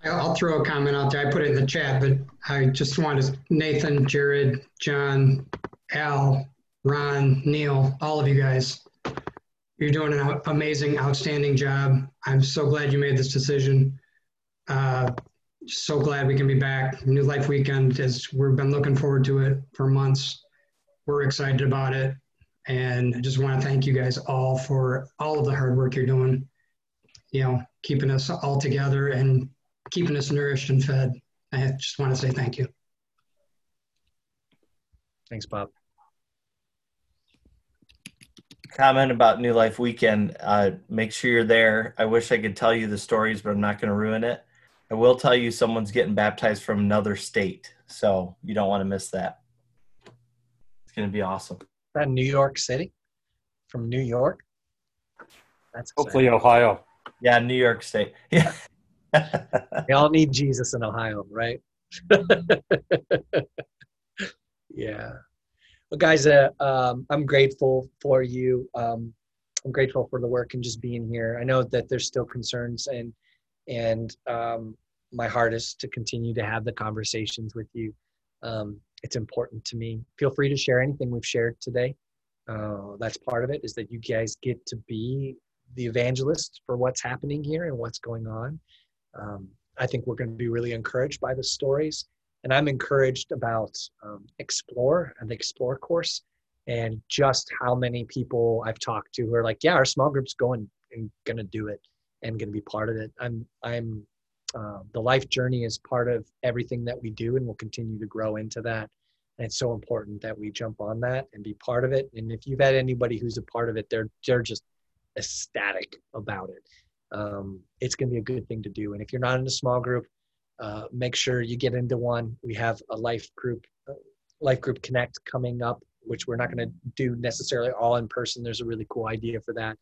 I'll throw a comment out there. I put it in the chat, but I just want to Nathan, Jared, John, Al, Ron, Neil, all of you guys. You're doing an amazing, outstanding job. I'm so glad you made this decision. Uh, so glad we can be back. New Life Weekend is we've been looking forward to it for months. We're excited about it. And I just want to thank you guys all for all of the hard work you're doing. You know, keeping us all together and keeping us nourished and fed. I just want to say thank you. Thanks, Bob comment about New Life Weekend. Uh, make sure you're there. I wish I could tell you the stories, but I'm not going to ruin it. I will tell you someone's getting baptized from another state, so you don't want to miss that. It's going to be awesome. That New York City, from New York. That's hopefully Ohio. Yeah, New York State. Yeah. we all need Jesus in Ohio, right? yeah. Well, guys, uh, um, I'm grateful for you. Um, I'm grateful for the work and just being here. I know that there's still concerns, and and um, my heart is to continue to have the conversations with you. Um, it's important to me. Feel free to share anything we've shared today. Uh, that's part of it is that you guys get to be the evangelists for what's happening here and what's going on. Um, I think we're going to be really encouraged by the stories. And I'm encouraged about um, Explore and the Explore course and just how many people I've talked to who are like, yeah, our small group's going and going to do it and going to be part of it. I'm, I'm, uh, the life journey is part of everything that we do and we'll continue to grow into that. And it's so important that we jump on that and be part of it. And if you've had anybody who's a part of it, they're, they're just ecstatic about it. Um, it's going to be a good thing to do. And if you're not in a small group, uh, make sure you get into one. We have a life group, uh, life group connect coming up, which we're not going to do necessarily all in person. There's a really cool idea for that.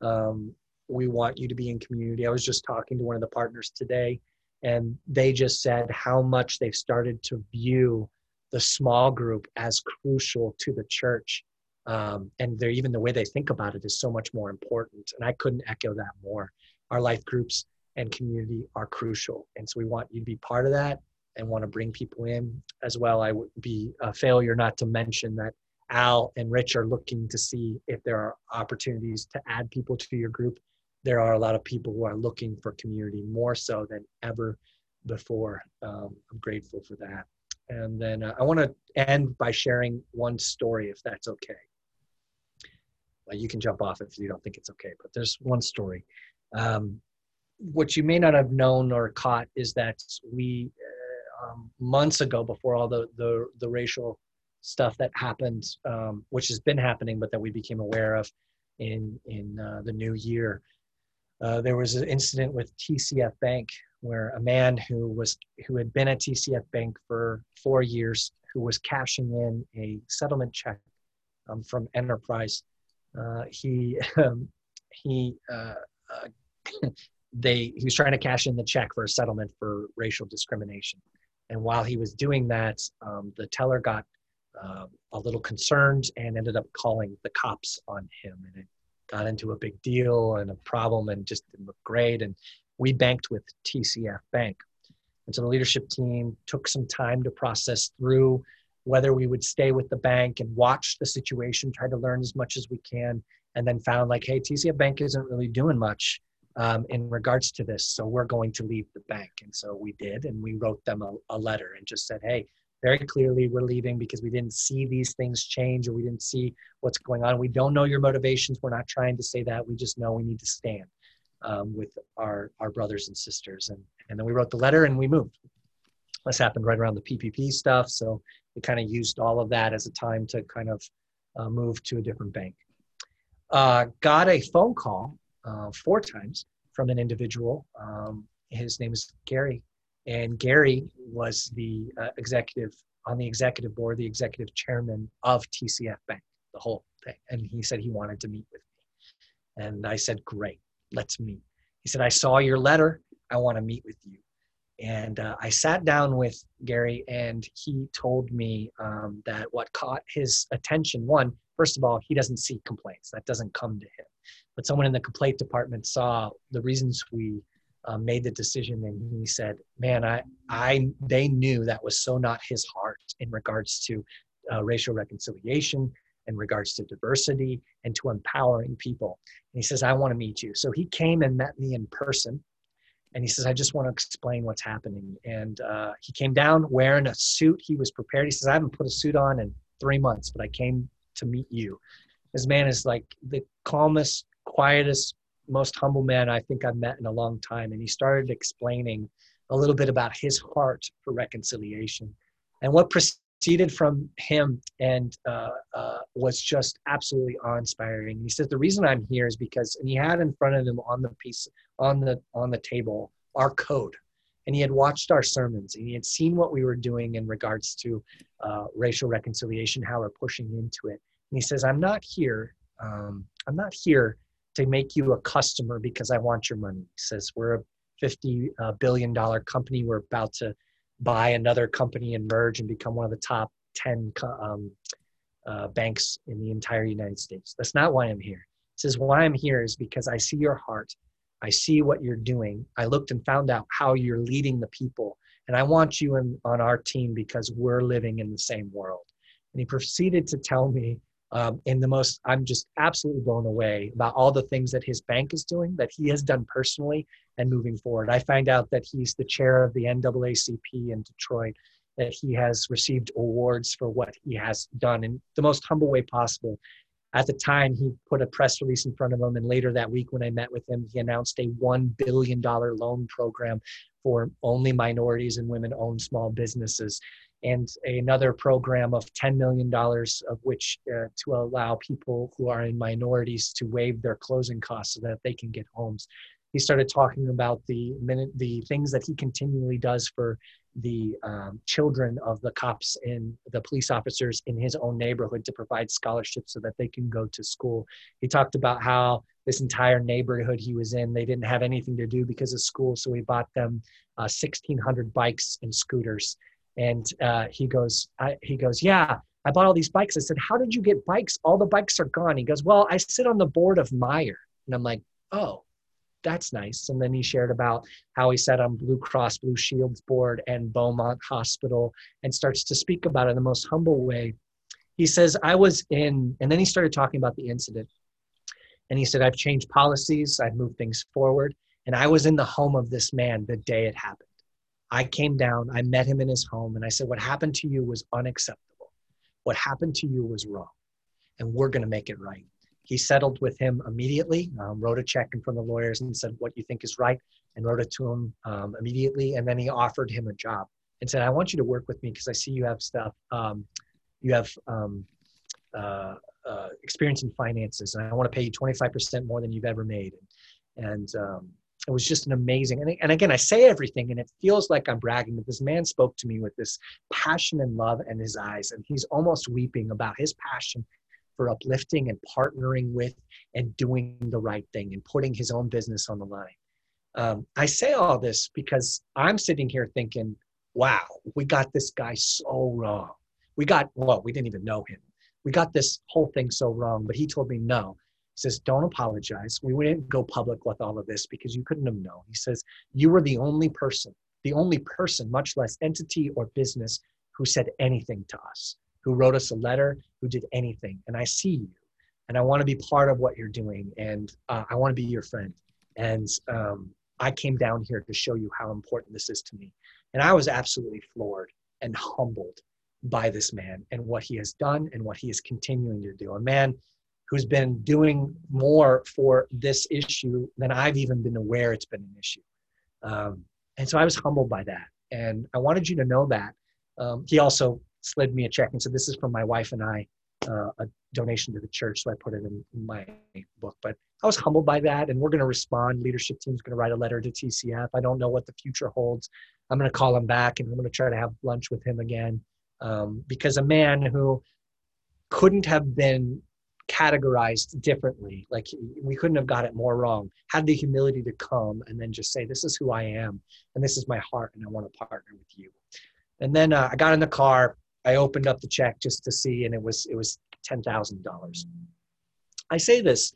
Um, we want you to be in community. I was just talking to one of the partners today, and they just said how much they've started to view the small group as crucial to the church. Um, and they're even the way they think about it is so much more important. And I couldn't echo that more. Our life groups and community are crucial. And so we want you to be part of that and want to bring people in as well. I would be a failure not to mention that Al and Rich are looking to see if there are opportunities to add people to your group. There are a lot of people who are looking for community more so than ever before. Um, I'm grateful for that. And then uh, I want to end by sharing one story, if that's okay. Well, you can jump off if you don't think it's okay, but there's one story. Um, what you may not have known or caught is that we, uh, um, months ago, before all the, the, the racial stuff that happened, um, which has been happening, but that we became aware of in, in uh, the new year, uh, there was an incident with TCF Bank where a man who was who had been at TCF Bank for four years, who was cashing in a settlement check um, from Enterprise, uh, he um, he uh, uh, they he was trying to cash in the check for a settlement for racial discrimination, and while he was doing that, um, the teller got uh, a little concerned and ended up calling the cops on him, and it got into a big deal and a problem and just didn't look great. And we banked with TCF Bank. And so the leadership team took some time to process through whether we would stay with the bank and watch the situation, try to learn as much as we can, and then found like, hey, TCF Bank isn't really doing much um, in regards to this. So we're going to leave the bank. And so we did, and we wrote them a, a letter and just said, hey, very clearly we're leaving because we didn't see these things change or we didn't see what's going on. We don't know your motivations. We're not trying to say that. We just know we need to stand um, with our, our brothers and sisters. And, and then we wrote the letter and we moved. This happened right around the PPP stuff. So we kind of used all of that as a time to kind of uh, move to a different bank. Uh, got a phone call uh, four times from an individual. Um, his name is Gary. And Gary was the uh, executive on the executive board, the executive chairman of TCF Bank, the whole thing. And he said he wanted to meet with me. And I said, great let's meet. He said, I saw your letter. I want to meet with you. And uh, I sat down with Gary, and he told me um, that what caught his attention one, first of all, he doesn't see complaints. That doesn't come to him. But someone in the complaint department saw the reasons we uh, made the decision, and he said, "Man, I, I, they knew that was so not his heart in regards to uh, racial reconciliation, in regards to diversity and to empowering people. And he says, I want to meet you. So he came and met me in person. And he says, I just want to explain what's happening. And uh, he came down wearing a suit. He was prepared. He says, I haven't put a suit on in three months, but I came to meet you. This man is like the calmest, quietest, most humble man I think I've met in a long time. And he started explaining a little bit about his heart for reconciliation. And what proceeded from him and uh, uh, was just absolutely awe-inspiring. He says the reason I'm here is because, and he had in front of him on the piece on the on the table our code, and he had watched our sermons and he had seen what we were doing in regards to uh, racial reconciliation, how we're pushing into it. And he says, I'm not here. Um, I'm not here to make you a customer because I want your money. He says we're a 50 uh, billion dollar company. We're about to buy another company and merge and become one of the top 10 um, uh, banks in the entire United States. That's not why I'm here. He says, why I'm here is because I see your heart. I see what you're doing. I looked and found out how you're leading the people. And I want you in, on our team because we're living in the same world. And he proceeded to tell me Um, the most, I'm just absolutely blown away about all the things that his bank is doing, that he has done personally and moving forward. I find out that he's the chair of the NAACP in Detroit, that he has received awards for what he has done in the most humble way possible. At the time, he put a press release in front of him, and later that week, when I met with him, he announced a $1 billion loan program for only minorities and women owned small businesses and another program of $10 million of which uh, to allow people who are in minorities to waive their closing costs so that they can get homes. He started talking about the minute, the things that he continually does for the um, children of the cops and the police officers in his own neighborhood to provide scholarships so that they can go to school. He talked about how this entire neighborhood he was in, they didn't have anything to do because of school, so he bought them uh, 1,600 bikes and scooters and uh, he goes, I, he goes, yeah, I bought all these bikes. I said, how did you get bikes? All the bikes are gone. He goes, well, I sit on the board of Meijer. And I'm like, oh, that's nice. And then he shared about how he sat on Blue Cross Blue Shield's board and Beaumont Hospital and starts to speak about it in the most humble way. He says, I was in, and then he started talking about the incident. And he said, I've changed policies, I've moved things forward. And I was in the home of this man the day it happened. I came down, I met him in his home, and I said, What happened to you was unacceptable. What happened to you was wrong, and we're going to make it right. He settled with him immediately, um, wrote a check in front of the lawyers and said, What you think is right, and wrote it to him um, immediately. And then he offered him a job and said, I want you to work with me because I see you have stuff, um, you have um, uh, uh, experience in finances, and I want to pay you 25% more than you've ever made. And, and um, it was just an amazing and, and again i say everything and it feels like i'm bragging but this man spoke to me with this passion and love in his eyes and he's almost weeping about his passion for uplifting and partnering with and doing the right thing and putting his own business on the line. Um, i say all this because i'm sitting here thinking wow we got this guy so wrong. We got well we didn't even know him. We got this whole thing so wrong but he told me no says, Don't apologize. We wouldn't go public with all of this because you couldn't have known. He says, You were the only person, the only person, much less entity or business, who said anything to us, who wrote us a letter, who did anything. And I see you, and I want to be part of what you're doing, and uh, I want to be your friend. And um, I came down here to show you how important this is to me. And I was absolutely floored and humbled by this man and what he has done and what he is continuing to do. A man who's been doing more for this issue than I've even been aware it's been an issue. Um, and so I was humbled by that. And I wanted you to know that. Um, he also slid me a check and said, This is from my wife and I, uh, a donation to the church. So I put it in my book. But I was humbled by that. And we're going to respond. Leadership team's going to write a letter to TCF. I don't know what the future holds. I'm going to call him back and I'm going to try to have lunch with him again. Um, because a man who couldn't have been categorized differently. Like we couldn't have got it more wrong. Had the humility to come and then just say, "This is who I am, and this is my heart, and I want to partner with you." And then uh, I got in the car. I opened up the check just to see, and it was it was ten thousand dollars. I say this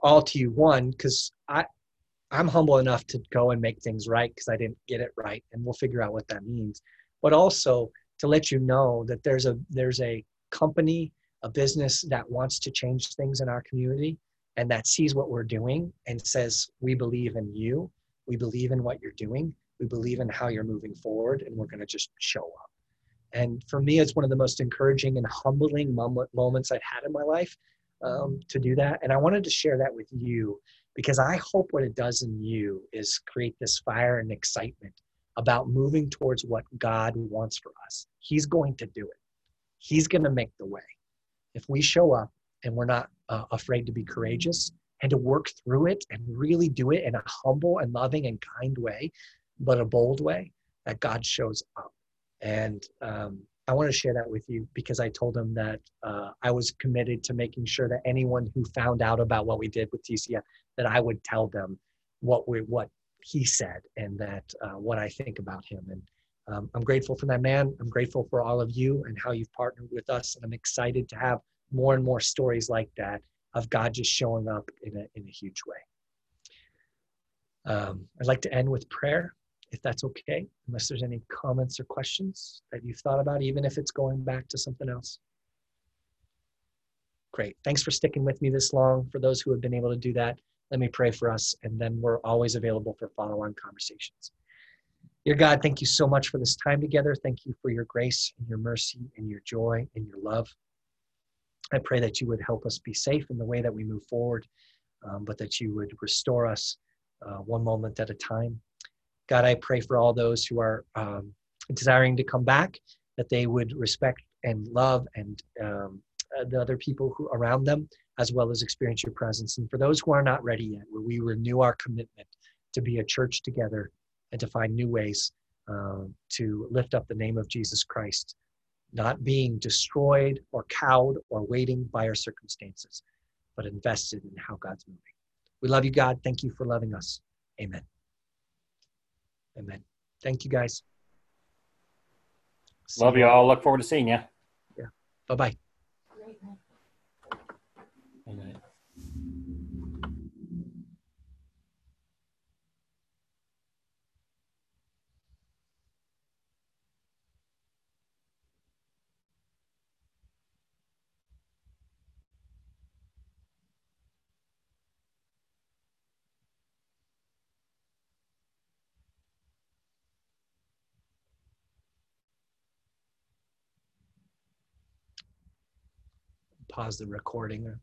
all to you, one, because I I'm humble enough to go and make things right because I didn't get it right, and we'll figure out what that means. But also to let you know that there's a there's a company a business that wants to change things in our community and that sees what we're doing and says, We believe in you. We believe in what you're doing. We believe in how you're moving forward, and we're going to just show up. And for me, it's one of the most encouraging and humbling moments I've had in my life um, to do that. And I wanted to share that with you because I hope what it does in you is create this fire and excitement about moving towards what God wants for us. He's going to do it, He's going to make the way if we show up and we're not uh, afraid to be courageous and to work through it and really do it in a humble and loving and kind way, but a bold way, that God shows up. And um, I want to share that with you because I told him that uh, I was committed to making sure that anyone who found out about what we did with TCF, that I would tell them what we what he said and that uh, what I think about him. And um, I'm grateful for that man. I'm grateful for all of you and how you've partnered with us. And I'm excited to have more and more stories like that of God just showing up in a, in a huge way. Um, I'd like to end with prayer, if that's okay, unless there's any comments or questions that you've thought about, even if it's going back to something else. Great. Thanks for sticking with me this long. For those who have been able to do that, let me pray for us, and then we're always available for follow on conversations. Dear God, thank you so much for this time together. Thank you for your grace and your mercy and your joy and your love. I pray that you would help us be safe in the way that we move forward, um, but that you would restore us uh, one moment at a time. God, I pray for all those who are um, desiring to come back, that they would respect and love and um, uh, the other people who around them, as well as experience your presence. And for those who are not ready yet, where we renew our commitment to be a church together and to find new ways uh, to lift up the name of Jesus Christ, not being destroyed or cowed or waiting by our circumstances, but invested in how God's moving. We love you, God. Thank you for loving us. Amen. Amen. Thank you, guys. See love you all. Look forward to seeing you. Yeah. Bye bye. Pause the recording